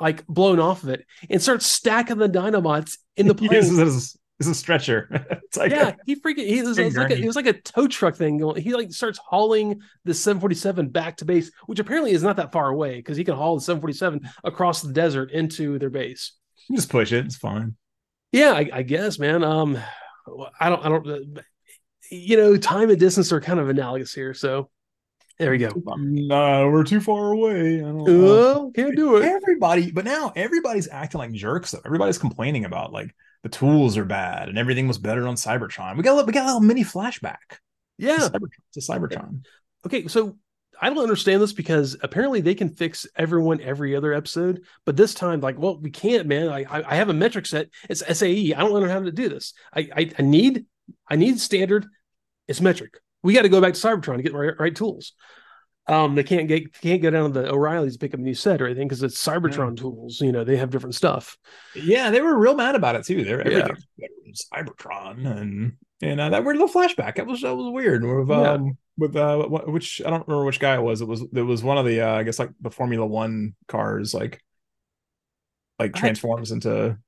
like blown off of it and starts stacking the dynamites in the [LAUGHS] He plane. uses it a stretcher. [LAUGHS] it's like yeah, he freaking he was, was like a, it was like a tow truck thing going. He like starts hauling the 747 back to base, which apparently is not that far away because he can haul the 747 across the desert into their base. just push it. It's fine. Yeah, I, I guess, man. Um, I don't, I don't, you know, time and distance are kind of analogous here. So there we go. No, we're too far away. I don't. Oh, can't do it. Everybody, but now everybody's acting like jerks. Though everybody's complaining about like the tools are bad and everything was better on Cybertron. We got a, little- we got a little mini flashback. Yeah. to Cybertron. To Cybertron. Okay, so I don't understand this because apparently they can fix everyone every other episode, but this time, like, well, we can't, man. I I I have a metric set. It's SAE. I don't know how to do this. I I, I need I need standard. It's metric. We got to go back to Cybertron to get the right, right tools. Um, they can't get can't go down to the O'Reilly's to pick up a new set or anything because it's Cybertron tools. You know, they have different stuff. Yeah, they were real mad about it too. They're Yeah. everything Cybertron and and uh, that weird little flashback. That was that was weird. With Yeah. um with uh which I don't remember which guy it was. It was it was one of the uh, I guess like the Formula One cars like like I- transforms into.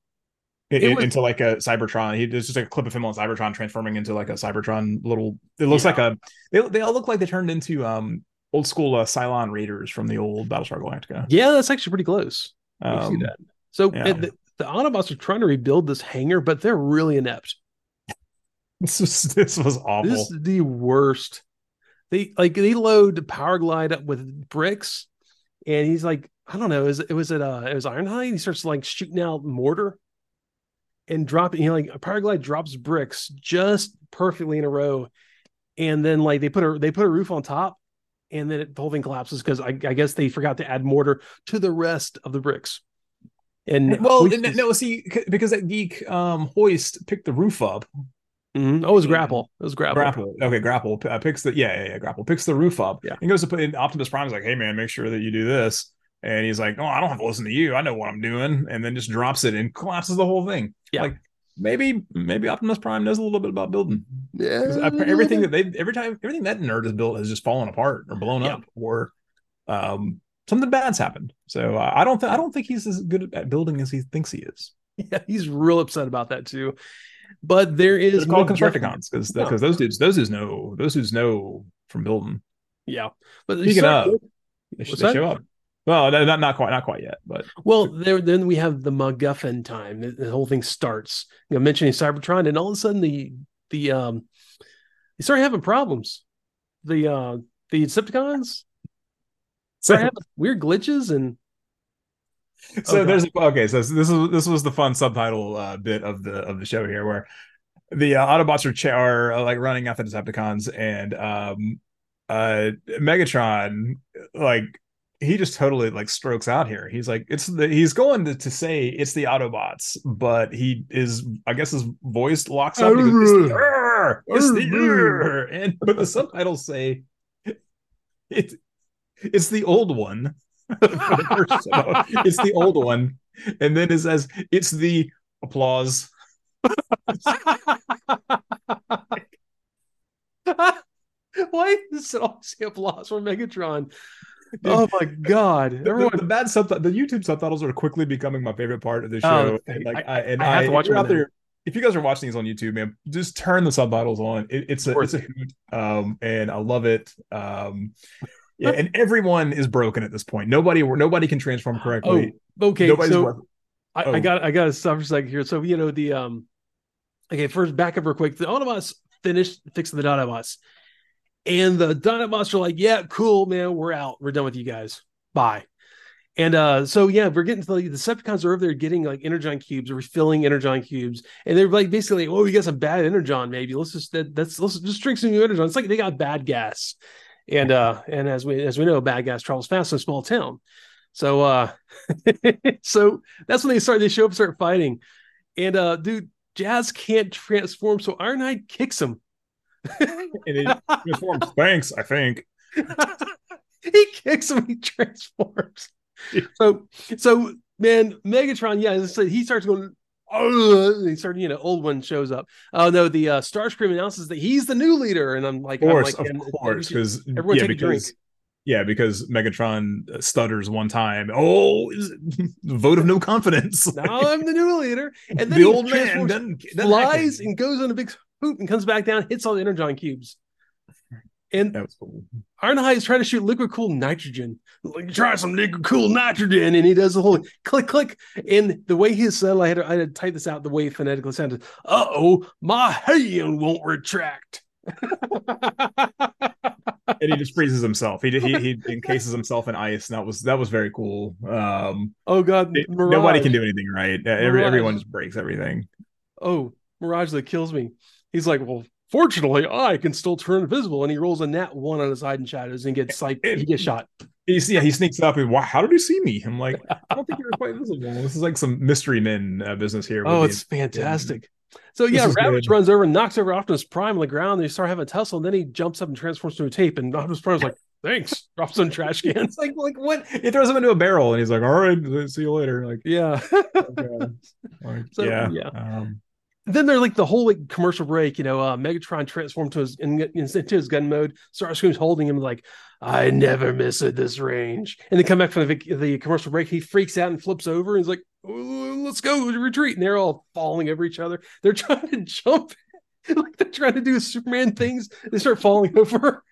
It in- was- into like a Cybertron. He there's just like a clip of him on Cybertron transforming into like a Cybertron little. It looks Yeah. like a. They, they all look like they turned into um old school uh, Cylon Raiders from the old Battlestar Galactica. Yeah, that's actually pretty close. I see Um, that. So yeah. the, the Autobots are trying to rebuild this hangar, but they're really inept. [LAUGHS] this was this was awful. This is the worst. They like they load Powerglide up with bricks, and he's like, I don't know, is it was it uh it was Ironhide? He starts like shooting out mortar and dropping, you know, like a Glide drops bricks just perfectly in a row, and then like they put a they put a roof on top, and then it, the whole thing collapses because I, I guess they forgot to add mortar to the rest of the bricks. And well, n- no, see, because that geek um hoist picked the roof up. Mhm. oh, it was grapple. It was grapple. Grapple, okay, grapple uh, picks the yeah, yeah, yeah, grapple picks the roof up. Yeah. and goes to put in Optimus Prime's like, hey man, make sure that you do this. And he's like, oh, I don't have to listen to you. I know what I'm doing. And then just drops it and collapses the whole thing. Yeah. like maybe maybe Optimus Prime knows a little bit about building. Yeah, appa- everything that they every time everything that nerd has built has just fallen apart or blown Yeah. up or um something bad's happened. So uh, I don't think I don't think he's as good at building as he thinks he is. Yeah, he's real upset about that too. But there is It's called Constructicons because Yeah. because those dudes those dudes know those dudes know from building. Yeah, but Speaking so- of, They, sh- What's they show up. Well, not not quite not quite yet, but well, there then we have the MacGuffin time. The, the whole thing starts. You know, mentioning Cybertron, and all of a sudden the the um they start having problems. The uh the Decepticons so start having weird glitches and so there's okay so this is this was the fun subtitle uh, bit of the of the show here where the uh, autobots are, are uh, like running after decepticons and um uh megatron like he just totally like strokes out here he's like it's the he's going to, to say it's the autobots but he is i guess his voice locks up and goes, it's the "Arr! it's the Arr!" and but the subtitles say it it's the old one [LAUGHS] for the first [LAUGHS] show. it's the old one and then it says it's the applause [LAUGHS] why is it always say applause for Megatron? [LAUGHS] Oh my god! the, the- Everyone, the bad subtitles the youtube subtitles are quickly becoming my favorite part of the Oh, show and like I- i, and I have to watch if you're them out there if you guys are watching these on youtube man just turn the subtitles on it, it's a it's a hoot um and i love it um [LAUGHS] yeah and everyone is broken at this point nobody nobody can transform correctly oh, okay. Nobody's So worth- I, Oh. I got I got to stop for a second here. So you know the um okay, first back up real quick. The Autobots finished fixing the Dinobots. And the Dinobots are like, yeah, cool, man. We're out. We're done with you guys. Bye. And uh, so yeah, we're getting to the Decepticons are over there getting like energon cubes, refilling energon cubes, and they're like basically, oh, we got some bad energon, maybe. Let's just that, that's let's just drink some new energon. It's like they got bad gas. And uh, and as we as we know, bad gas travels fast in a small town. So uh, [LAUGHS] so that's when they start. They show up, start fighting, and uh, dude, Jazz can't transform, so Ironhide kicks him. [LAUGHS] and he transforms. Thanks, I think. [LAUGHS] he kicks him. He transforms. so so man, Megatron. Yeah, said, he starts going. Oh, he started, you know, old one shows up. Oh no, the uh, Starscream announces that he's the new leader, and I'm like, of course, I'm like, of course, because everyone yeah, take a drink. because yeah, because Megatron stutters one time. Oh, is it- [LAUGHS] vote of no confidence. now I'm the new leader. And then the old man doesn't, doesn't flies and goes on a big and comes back down, hits all the energon cubes. And That was cool. Ironhide is trying to shoot liquid cool nitrogen. Like, try some liquid cool nitrogen, and he does the whole click click. And the way he said, I had to, I had to type this out the way it phonetically sounded. Uh oh, my hand won't retract. and he just freezes himself. He he he encases himself in ice, and that was that was very cool. Um, oh god, it- nobody can do anything right. Every, everyone just breaks everything. Oh, Mirage that kills me. He's like, well, fortunately, I can still turn invisible, and he rolls a nat one on his hiding shadows and gets like he gets shot. He's, yeah, he sneaks up and wow, how did he see me? I'm like, [LAUGHS] I don't think you were quite visible. This is like some mystery men uh, business here. Oh, the- it's fantastic. So yeah, Ravage good. runs over and knocks over Optimus Prime on the ground. They start having a tussle, and then he jumps up and transforms to a tape. And Optimus Prime's like, "Thanks," [LAUGHS] drops some trash can. It's like like what? He throws him into a barrel, and he's like, "All right, see you later." Like, Yeah. [LAUGHS] Like, So, yeah, yeah. Um, then they're like the whole like commercial break. You know, uh, Megatron transformed to his in, into his gun mode. Starscream's holding him like, "I never miss at this range." And they come back from the, the commercial break. He freaks out and flips over. And he's like, "Oh, "Let's go retreat!" And they're all falling over each other. They're [LAUGHS] trying to jump. like they're trying to do Superman things. They start falling [LAUGHS] over.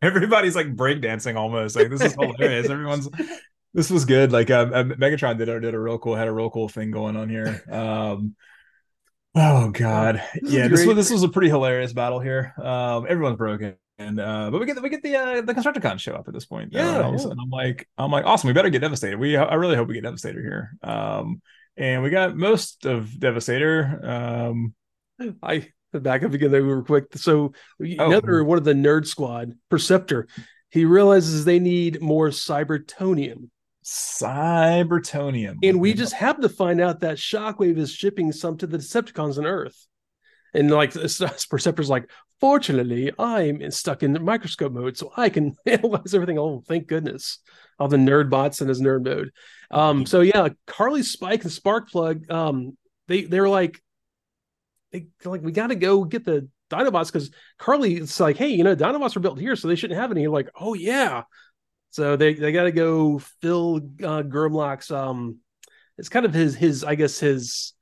everybody's like breakdancing almost. Like this is hilarious. Everyone's this was good. Like um, uh, Megatron did did a real cool had a real cool thing going on here. Um, oh god, yeah. This was this was a pretty hilarious battle here. Um, everyone's broken. And uh, but we get we get the uh, the Constructicons show up at this point. Yeah, Uh, yeah. and I'm like I'm like awesome. We better get Devastator. We I really hope we get Devastator here. Um, and we got most of Devastator. Um, I back up again there real quick. So Oh. another one of the nerd squad, Perceptor, he realizes they need more cybertonium. Cybertonium, And we just happen to find out that Shockwave is shipping some to the Decepticons on Earth. And like [LAUGHS] Perceptor's like, fortunately, I'm stuck in microscope mode, so I can [LAUGHS] analyze everything. Oh, thank goodness. All the nerd bots in his nerd mode. Um, so yeah, Carly Spike and Sparkplug, um, they they're like, they they're like, we gotta go get the Dinobots because Carly it's like, hey, you know, Dinobots were built here, so they shouldn't have any. Like, oh yeah. So they they gotta go fill uh Grimlock's um it's kind of his his I guess his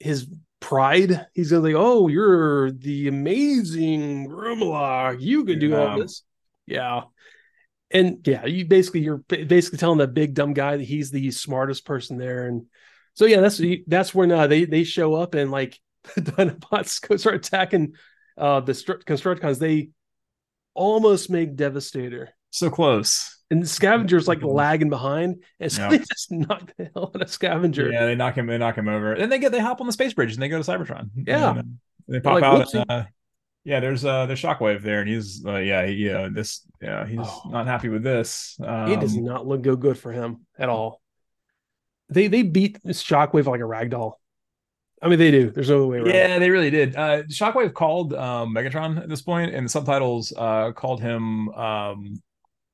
his pride. He's gonna like, oh, you're the amazing Grimlock. You can do all this. Yeah. And yeah, you basically you're basically telling that big dumb guy that he's the smartest person there. And so yeah, that's that's when uh, they they show up and like [LAUGHS] the Dinobots go start attacking uh the Constructicons. They almost make Devastator. So close. And the scavenger's like lagging behind, and so Yeah. they [LAUGHS] just knock the hell out of scavenger. Yeah, they knock him. They knock him over. Then they get they hop on the space bridge and they go to Cybertron. Yeah. And, uh, they pop like, out. And, uh, yeah, there's uh there's Shockwave there, and he's uh, yeah he, yeah this yeah he's Oh. not happy with this. Um, it does not look go good for him at all. They they beat Shockwave like a rag doll. I mean, they do. There's no way around. Yeah, they really did. Uh, Shockwave called um, Megatron at this point, and the subtitles uh, called him. Um,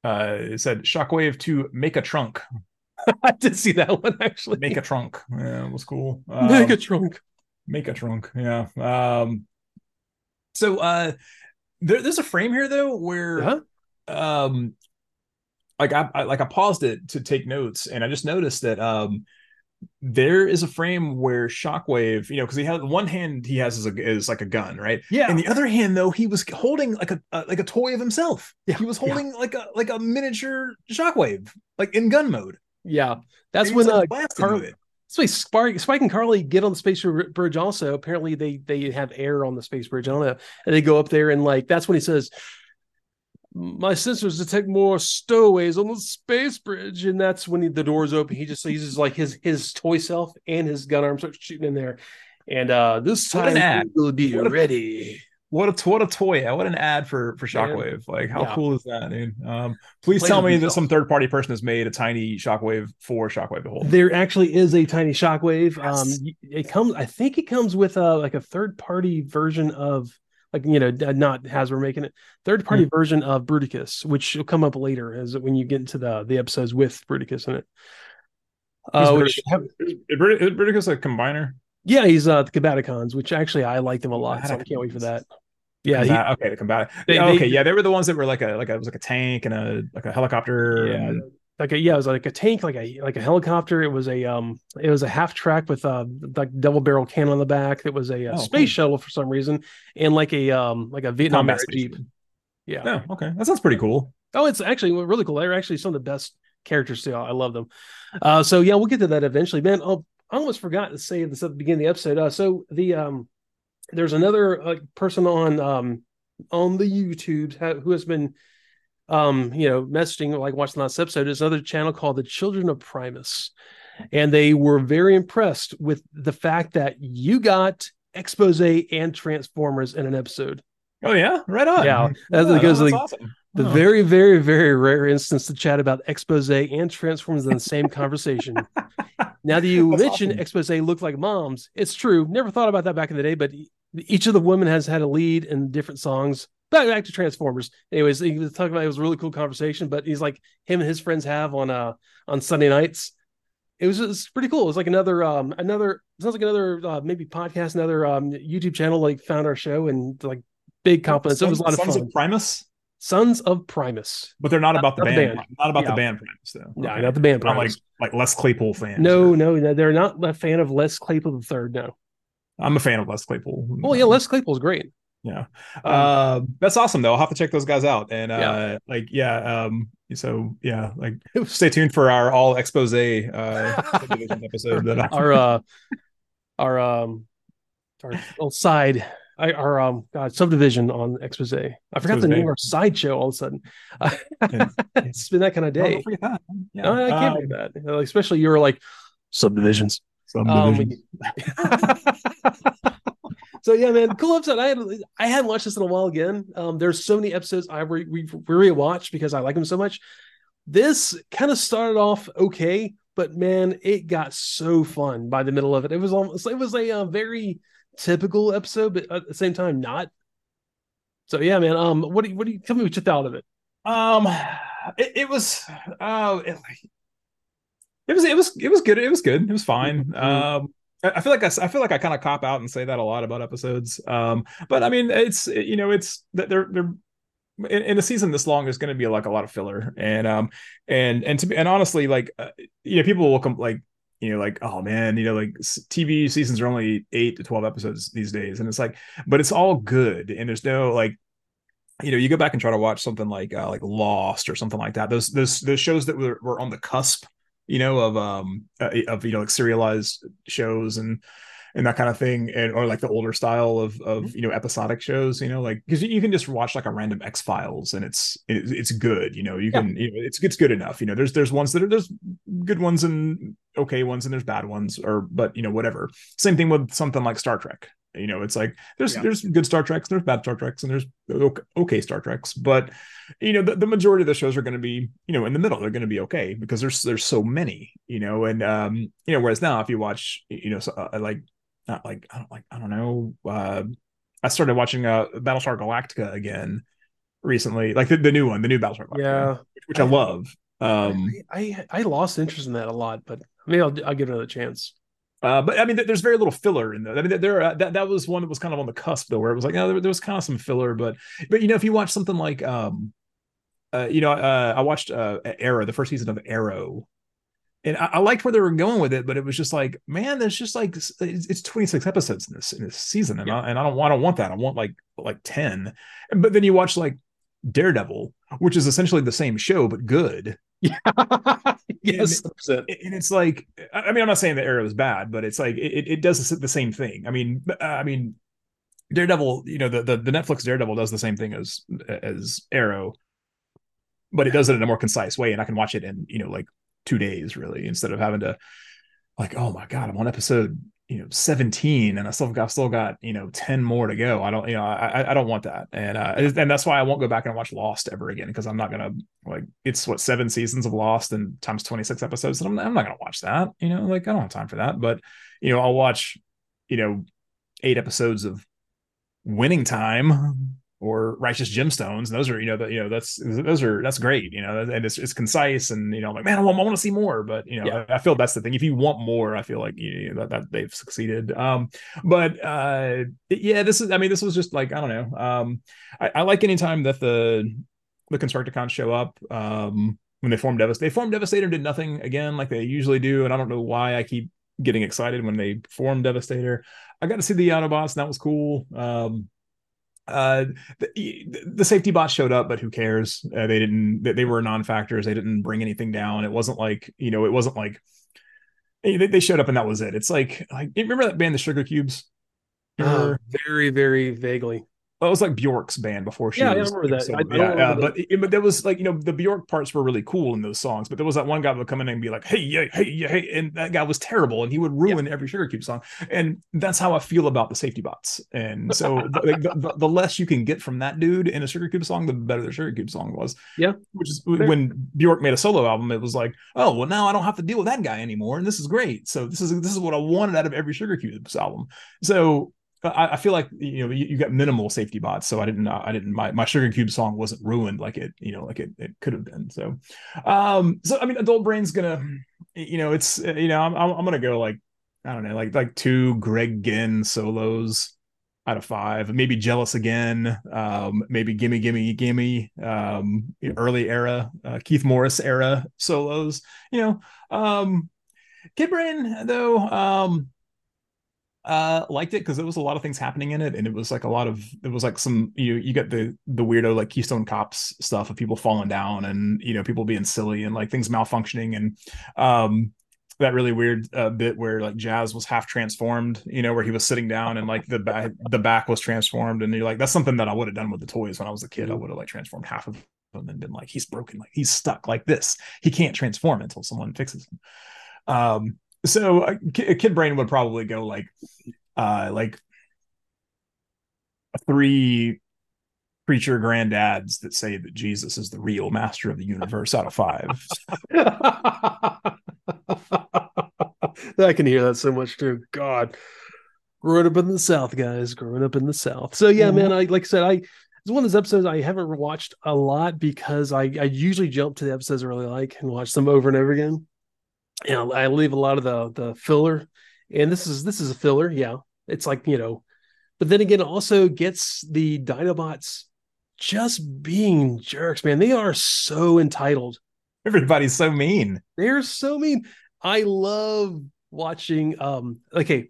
uh, it said Shockwave to make a trunk. [LAUGHS] I did see that one actually. Make a trunk. Yeah, it was cool. Um, [LAUGHS] Make a trunk. make a trunk yeah um so uh there, there's a frame here though where Huh? um like I, I like i paused it to take notes and i just noticed that um there is a frame where shockwave you know because he has one hand he has is, a, is like a gun right Yeah. in the other hand though he was holding like a uh, like a toy of himself Yeah, he was yeah. holding like a like a miniature shockwave like in gun mode yeah. That's when like, blasting Car- with it. so Spike, Spike and Carly get on the space bridge. Also, apparently they they have air on the space bridge. I don't know, and they go up there and like that's when he says, "My sensors detect more stowaways on the space bridge," and that's when he, the doors open. He just uses like his his toy self and his gun arm starts shooting in there, and uh this time will be What a- ready. what a what a toy! What an ad for for Shockwave! Like how Yeah. cool is that, dude? Um, please Plays tell me that some third party person has made a tiny Shockwave for Shockwave to hold. There actually is a tiny shockwave. Um, Yes. y- it comes. I think it comes with a like a third party version of like you know not Hasbro making it third party version of Bruticus, which will come up later as when you get into the the episodes with Bruticus in it. Uh, which Bruticus- is is Bruticus a combiner? yeah, he's uh the Combaticons, which actually I like them a lot, so I can't wait for that. Yeah, he, okay, the combat. They- Yeah, they- okay, yeah, they were the ones that were like a like a, it was like a tank and a like a helicopter. Yeah. and- like a yeah, it was like a tank, like a like a helicopter. It was a um, it was a half track with a like double barrel cannon on the back. It was a, uh Oh, space cool. shuttle for some reason, and like a um like a Vietnam combat jeep. Yeah. Oh, okay, that sounds pretty cool. Oh, it's actually really cool. They're actually some of the best characters too. I love them. Uh, so yeah, we'll get to that eventually. Man, oh, I almost forgot to say this at the beginning of the episode. Uh, so the um, there's another uh, person on um on the YouTube who has been um you know messaging like watching the last episode. There's another channel called the Children of Primus, and they were very impressed with the fact that you got Exposé and transformers in an episode. Oh yeah, right on. Yeah, [LAUGHS] yeah goes that's like- awesome. The Oh. very, very, very rare instance to chat about Exposé and transformers in the same conversation. [LAUGHS] Now that you That's mention awesome. Exposé look like moms, it's true. Never thought about that back in the day, but each of the women has had a lead in different songs. Back, back to Transformers. Anyways, he was talking about it was a really cool conversation, but he's like him and his friends have on uh on Sunday nights. It was just pretty cool. It was like another um another sounds like another uh, maybe podcast, another um YouTube channel like found our show and like big compliments. It was a lot of Sons fun. of Primus, Sons of Primus. but they're not about the not the band. band. Not about Yeah. the band Primus though. No, Okay. not the band. Not like Primus. like Les Claypool fans. no, or- no, no, they're not a fan of Les Claypool the third. No. I'm a fan of Les Claypool. Well, yeah, Les Claypool's great. Yeah. Um, Uh, that's awesome though. I'll have to check those guys out. And uh Yeah. like yeah, um so yeah, like [LAUGHS] stay tuned for our all Exposé uh [LAUGHS] episode that our uh our um our little side I- our um god subdivision on Exposé. I forgot the name of our sideshow all of a sudden. [LAUGHS] it's been that kind of Oh, day. don't. Yeah. No, I can't Um, do that. Especially you're like subdivisions. Um, subdivisions. So yeah, man, cool episode. I had I hadn't watched this in a while again. Um, there's so many episodes I re, re, rewatched because I like them so much. This kind of started off okay, but man, it got so fun by the middle of it. It was almost it was a uh, very typical episode, but at the same time not. So yeah, man. Um, what do you what do you tell me what you thought of it? Um, it, it was uh, it, it was it was it was good. It was good. It was fine. Mhm. Um, I, feel like I, I feel like I kind of cop out and say that a lot about episodes. Um, but I mean, it's you know, it's that they're they're in, in a season this long, there's going to be like a lot of filler, and um, and and to be and honestly, like uh, you know, people will come like you know, like oh man, you know, like TV seasons are only eight to twelve episodes these days, and it's like, but it's all good, and there's no like you know, you go back and try to watch something like uh, like Lost or something like that. Those those those shows that were, were on the cusp, you know, of um uh, of you know like serialized shows and and that kind of thing, and or like the older style of of you know episodic shows, you know, like because you can just watch like a random X Files and it's it's good, you know, you can you know it's it's good enough, you know. There's there's ones that are there's good ones and okay ones and there's bad ones, or but you know whatever. Same thing with something like Star Trek. You know, it's like there's Yeah. there's good Star Treks, there's bad Star Treks, and there's okay, Star Treks, but you know the, the majority of the shows are going to be you know in the middle. They're going to be okay because there's there's so many, you know, and um you know whereas now if you watch you know so, uh, like not like I don't like I don't know uh I started watching uh Battlestar Galactica again recently, like the, the new one, the new Battlestar Galactica, Yeah, which I love. Um, I, I I lost interest in that a lot, but maybe I'll I'll give it another chance. Uh, but I mean, there's very little filler in there. I mean, there uh, that that was one that was kind of on the cusp though, where it was like, no, there, there was kind of some filler, but but you know, if you watch something like, um, uh, you know, uh, I watched uh, Arrow, the first season of Arrow, and I, I liked where they were going with it, but it was just like, man, there's just like it's, it's 26 episodes in this in this season, and I, and I don't want I don't want that. I want like like 10. But then you watch like Daredevil, which is essentially the same show but good [LAUGHS] Yeah, [LAUGHS] yes, 100%. and it's like i mean i'm not saying the arrow is bad but it's like it, it does the same thing. I mean uh, i mean daredevil you know the, the the netflix daredevil does the same thing as as arrow but it does it in a more concise way and i can watch it in you know like two days really instead of having to like oh my god i'm on episode you know 17 and I still got still got you know 10 more to go. I don't you know I I don't want that and uh and that's why I won't go back and watch Lost ever again because I'm not gonna like it's what seven seasons of Lost and times 26 episodes and I'm I'm not gonna watch that you know like I don't have time for that but you know I'll watch you know eight episodes of Winning Time or righteous gemstones. And those are, you know, that you know, that's those are that's great, you know, and it's it's concise and you know, I'm like man, I want, I want to see more. But you know, yeah. I, I, feel that's the thing. If you want more, I feel like you know, that, that they've succeeded. Um, but uh, yeah, this is, I mean, this was just like I don't know. Um, I, I like anytime that the the Constructicons show up. Um, when they form Devastator, they formed Devastator did nothing again like they usually do, and I don't know why I keep getting excited when they form Devastator. I got to see the Autobots, and that was cool. Um, uh the, the safety bots showed up but who cares? Uh, they didn't they were non-factors. They didn't bring anything down. It wasn't like you know it wasn't like they, they showed up and that was it. It's like like remember that band the Sugarcubes? Uh, very very vaguely well, it was like Bjork's band before she yeah, was. I remember that. So, I, I yeah, uh, but but there was like you know the Bjork parts were really cool in those songs, but there was that one guy that would come in and be like, "Hey, yeah, hey, yeah, hey," and that guy was terrible, and he would ruin every Sugar Cube song. And that's how I feel about the safety bots. And so [LAUGHS] the, the, the, less you can get from that dude in a Sugar Cube song, the better the Sugar Cube song was. Yeah, which is Fair. when Bjork made a solo album, it was like, oh well, now I don't have to deal with that guy anymore, and this is great. So this is this is what I wanted out of every Sugarcubes album. So I, I, feel like you know you, you, got minimal safety bots, so I didn't I didn't my my Sugar Cube song wasn't ruined like it you know like it, it could have been. So, um, so I mean, Adult Brain's gonna you know it's you know I'm I'm gonna go like I don't know like like two Greg Ginn solos out of five, maybe Jealous Again, um, maybe Gimme Gimme Gimme, um, early era uh, Keith Morris era solos. You know, um, Kid Brain though. Um, uh liked it because there was a lot of things happening in it and it was like a lot of it was like some you you get the the weirdo like keystone cops stuff of people falling down and you know people being silly and like things malfunctioning and um that really weird uh, bit where like jazz was half transformed you know where he was sitting down and like the back the back was transformed and you're like that's something that i would have done with the toys when i was a kid. I would have like transformed half of them and been like he's broken like he's stuck like this. He can't transform until someone fixes him. Um so uh, Kid Brain would probably go like, uh, like three preacher granddads that say that Jesus is the real master of the universe out of five. [LAUGHS] I can hear that so much too. God, growing up in the South, guys, growing up in the South. So yeah, mm-hmm. man, I like I said, I it's one of those episodes I haven't watched a lot because I I usually jump to the episodes I really like and watch them over and over again you know, I leave a lot of the the filler, and this is this is a filler. Yeah, it's like you know, but then again, also gets the Dinobots just being jerks. Man, they are so entitled. Everybody's so mean. They're so mean. I love watching. Um, okay,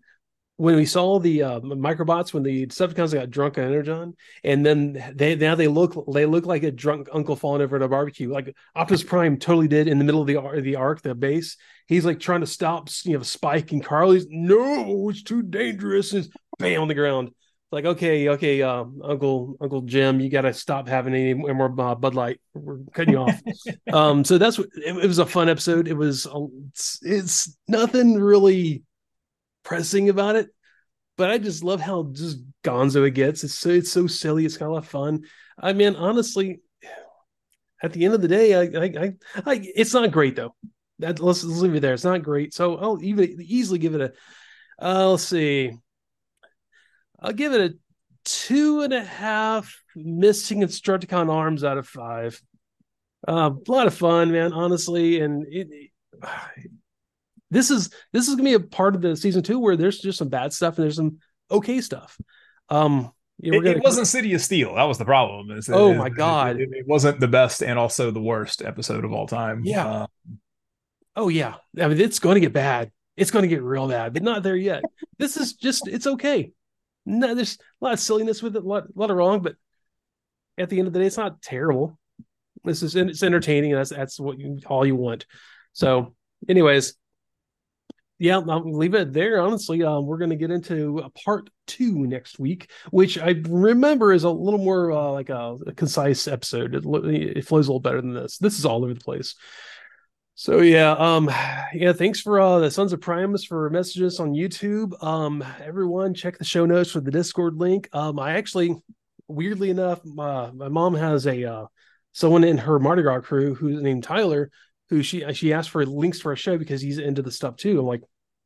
when we saw the uh, microbots when the Decepticons got drunk on Energon, and then they now they look they look like a drunk uncle falling over at a barbecue, like Optimus Prime totally did in the middle of the the Ark, the base. He's like trying to stop you know Spike and Carly's no, it's too dangerous, and bam on the ground. Like okay, okay, uh, Uncle Uncle Jim, you got to stop having any more uh, Bud Light. We're cutting you off. [LAUGHS] um, so that's what it, it was a fun episode. It was it's, it's nothing really pressing about it. But I just love how just gonzo it gets. It's so it's so silly. It's lot of fun. I mean, honestly, at the end of the day, I, I, I, I it's not great though. That let's, let's leave it there. It's not great. So I'll even easily give it a. Uh, let's see. I'll give it a two and a half missing Constructicon arms out of five. Uh, a lot of fun, man. Honestly, and it this is this is gonna be a part of the season two where there's just some bad stuff and there's some okay stuff. Um, yeah, it, it, wasn't City of Steel. That was the problem. Oh my god, it, it, wasn't the best and also the worst episode of all time. Yeah. Uh, oh yeah. I mean, it's going to get bad. It's going to get real bad, but not there yet. this is just it's okay. No, there's a lot of silliness with it, a lot, a lot of wrong, but at the end of the day, it's not terrible. This is it's entertaining. that's that's what you all you want. So, anyways, yeah, I'll leave it there. Honestly, um, we're going to get into a part two next week, which I remember is a little more uh, like a, a, concise episode. It, it, flows a little better than this. This is all over the place. So yeah, um, yeah, thanks for uh the Sons of Primus for messages on YouTube. Um, everyone check the show notes for the Discord link. Um, I actually, weirdly enough, my my mom has a uh someone in her Mardi Gras crew who's named Tyler, who she she asked for links for a show because he's into the stuff too. I'm like,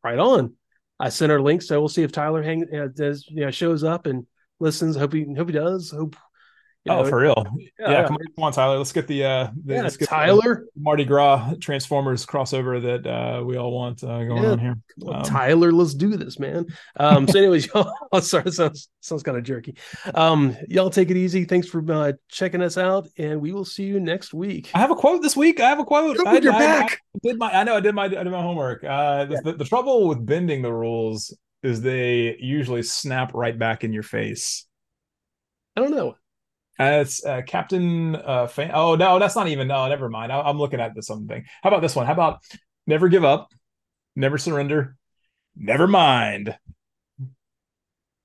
right on. I sent her links, so we'll see if Tyler hang uh, does you know shows up and listens. Hope he hope he does. Hope you oh, know, for real? Yeah, yeah, come, on, come, on, Tyler. Let's get the uh, the, yeah, get Tyler the Mardi Gras Transformers crossover that uh, we all want uh, going yeah. on here. Um, Tyler, let's do this, man. Um, so, anyways, [LAUGHS] y'all. Oh, sorry, sounds sounds kind of jerky. Um, y'all take it easy. Thanks for uh, checking us out, and we will see you next week. I have a quote this week. I have a quote. I, you're I, back. I, did my. I know. I did my. I did my homework. Uh, the, the, the trouble with bending the rules is they usually snap right back in your face. I don't know. Uh, it's uh, Captain uh, Fan- Oh no, that's not even. No, never mind. I- am looking at this something. How about this one? How about never give up, never surrender, never mind.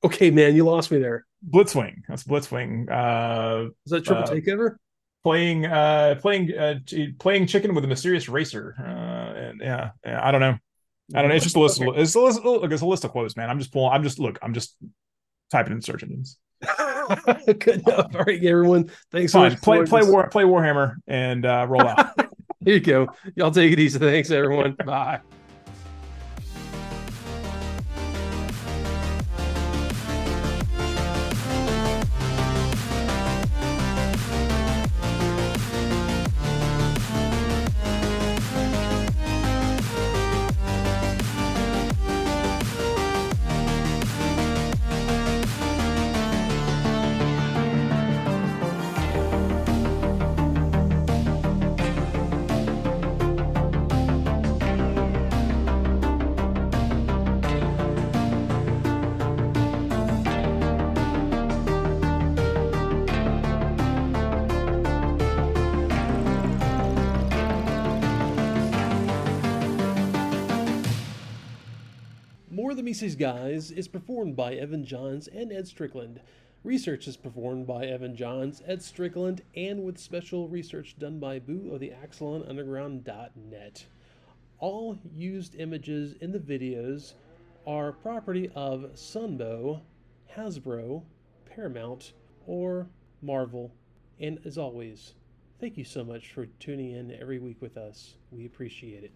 Okay, man, you lost me there. Blitzwing. That's Blitzwing. Uh, Is that triple uh, takeover? Playing, uh, playing, uh, playing chicken with a mysterious racer. Uh, and yeah, yeah, I don't know. I don't know. It's just a list. Of, it's a list. Look, it's a list of quotes, man. I'm just pulling. I'm just look. I'm just typing in search engines. [LAUGHS] [LAUGHS] Good enough. All right, everyone. Thanks Fine. so much. Play play war play Warhammer and uh, roll out. [LAUGHS] Here you go. Y'all take it easy. Thanks, everyone. [LAUGHS] Bye. Is performed by Evan Johns and Ed Strickland. Research is performed by Evan Johns, Ed Strickland, and with special research done by Boo of the AxelonUnderground.net. All used images in the videos are property of Sunbow, Hasbro, Paramount, or Marvel. And as always, thank you so much for tuning in every week with us. We appreciate it.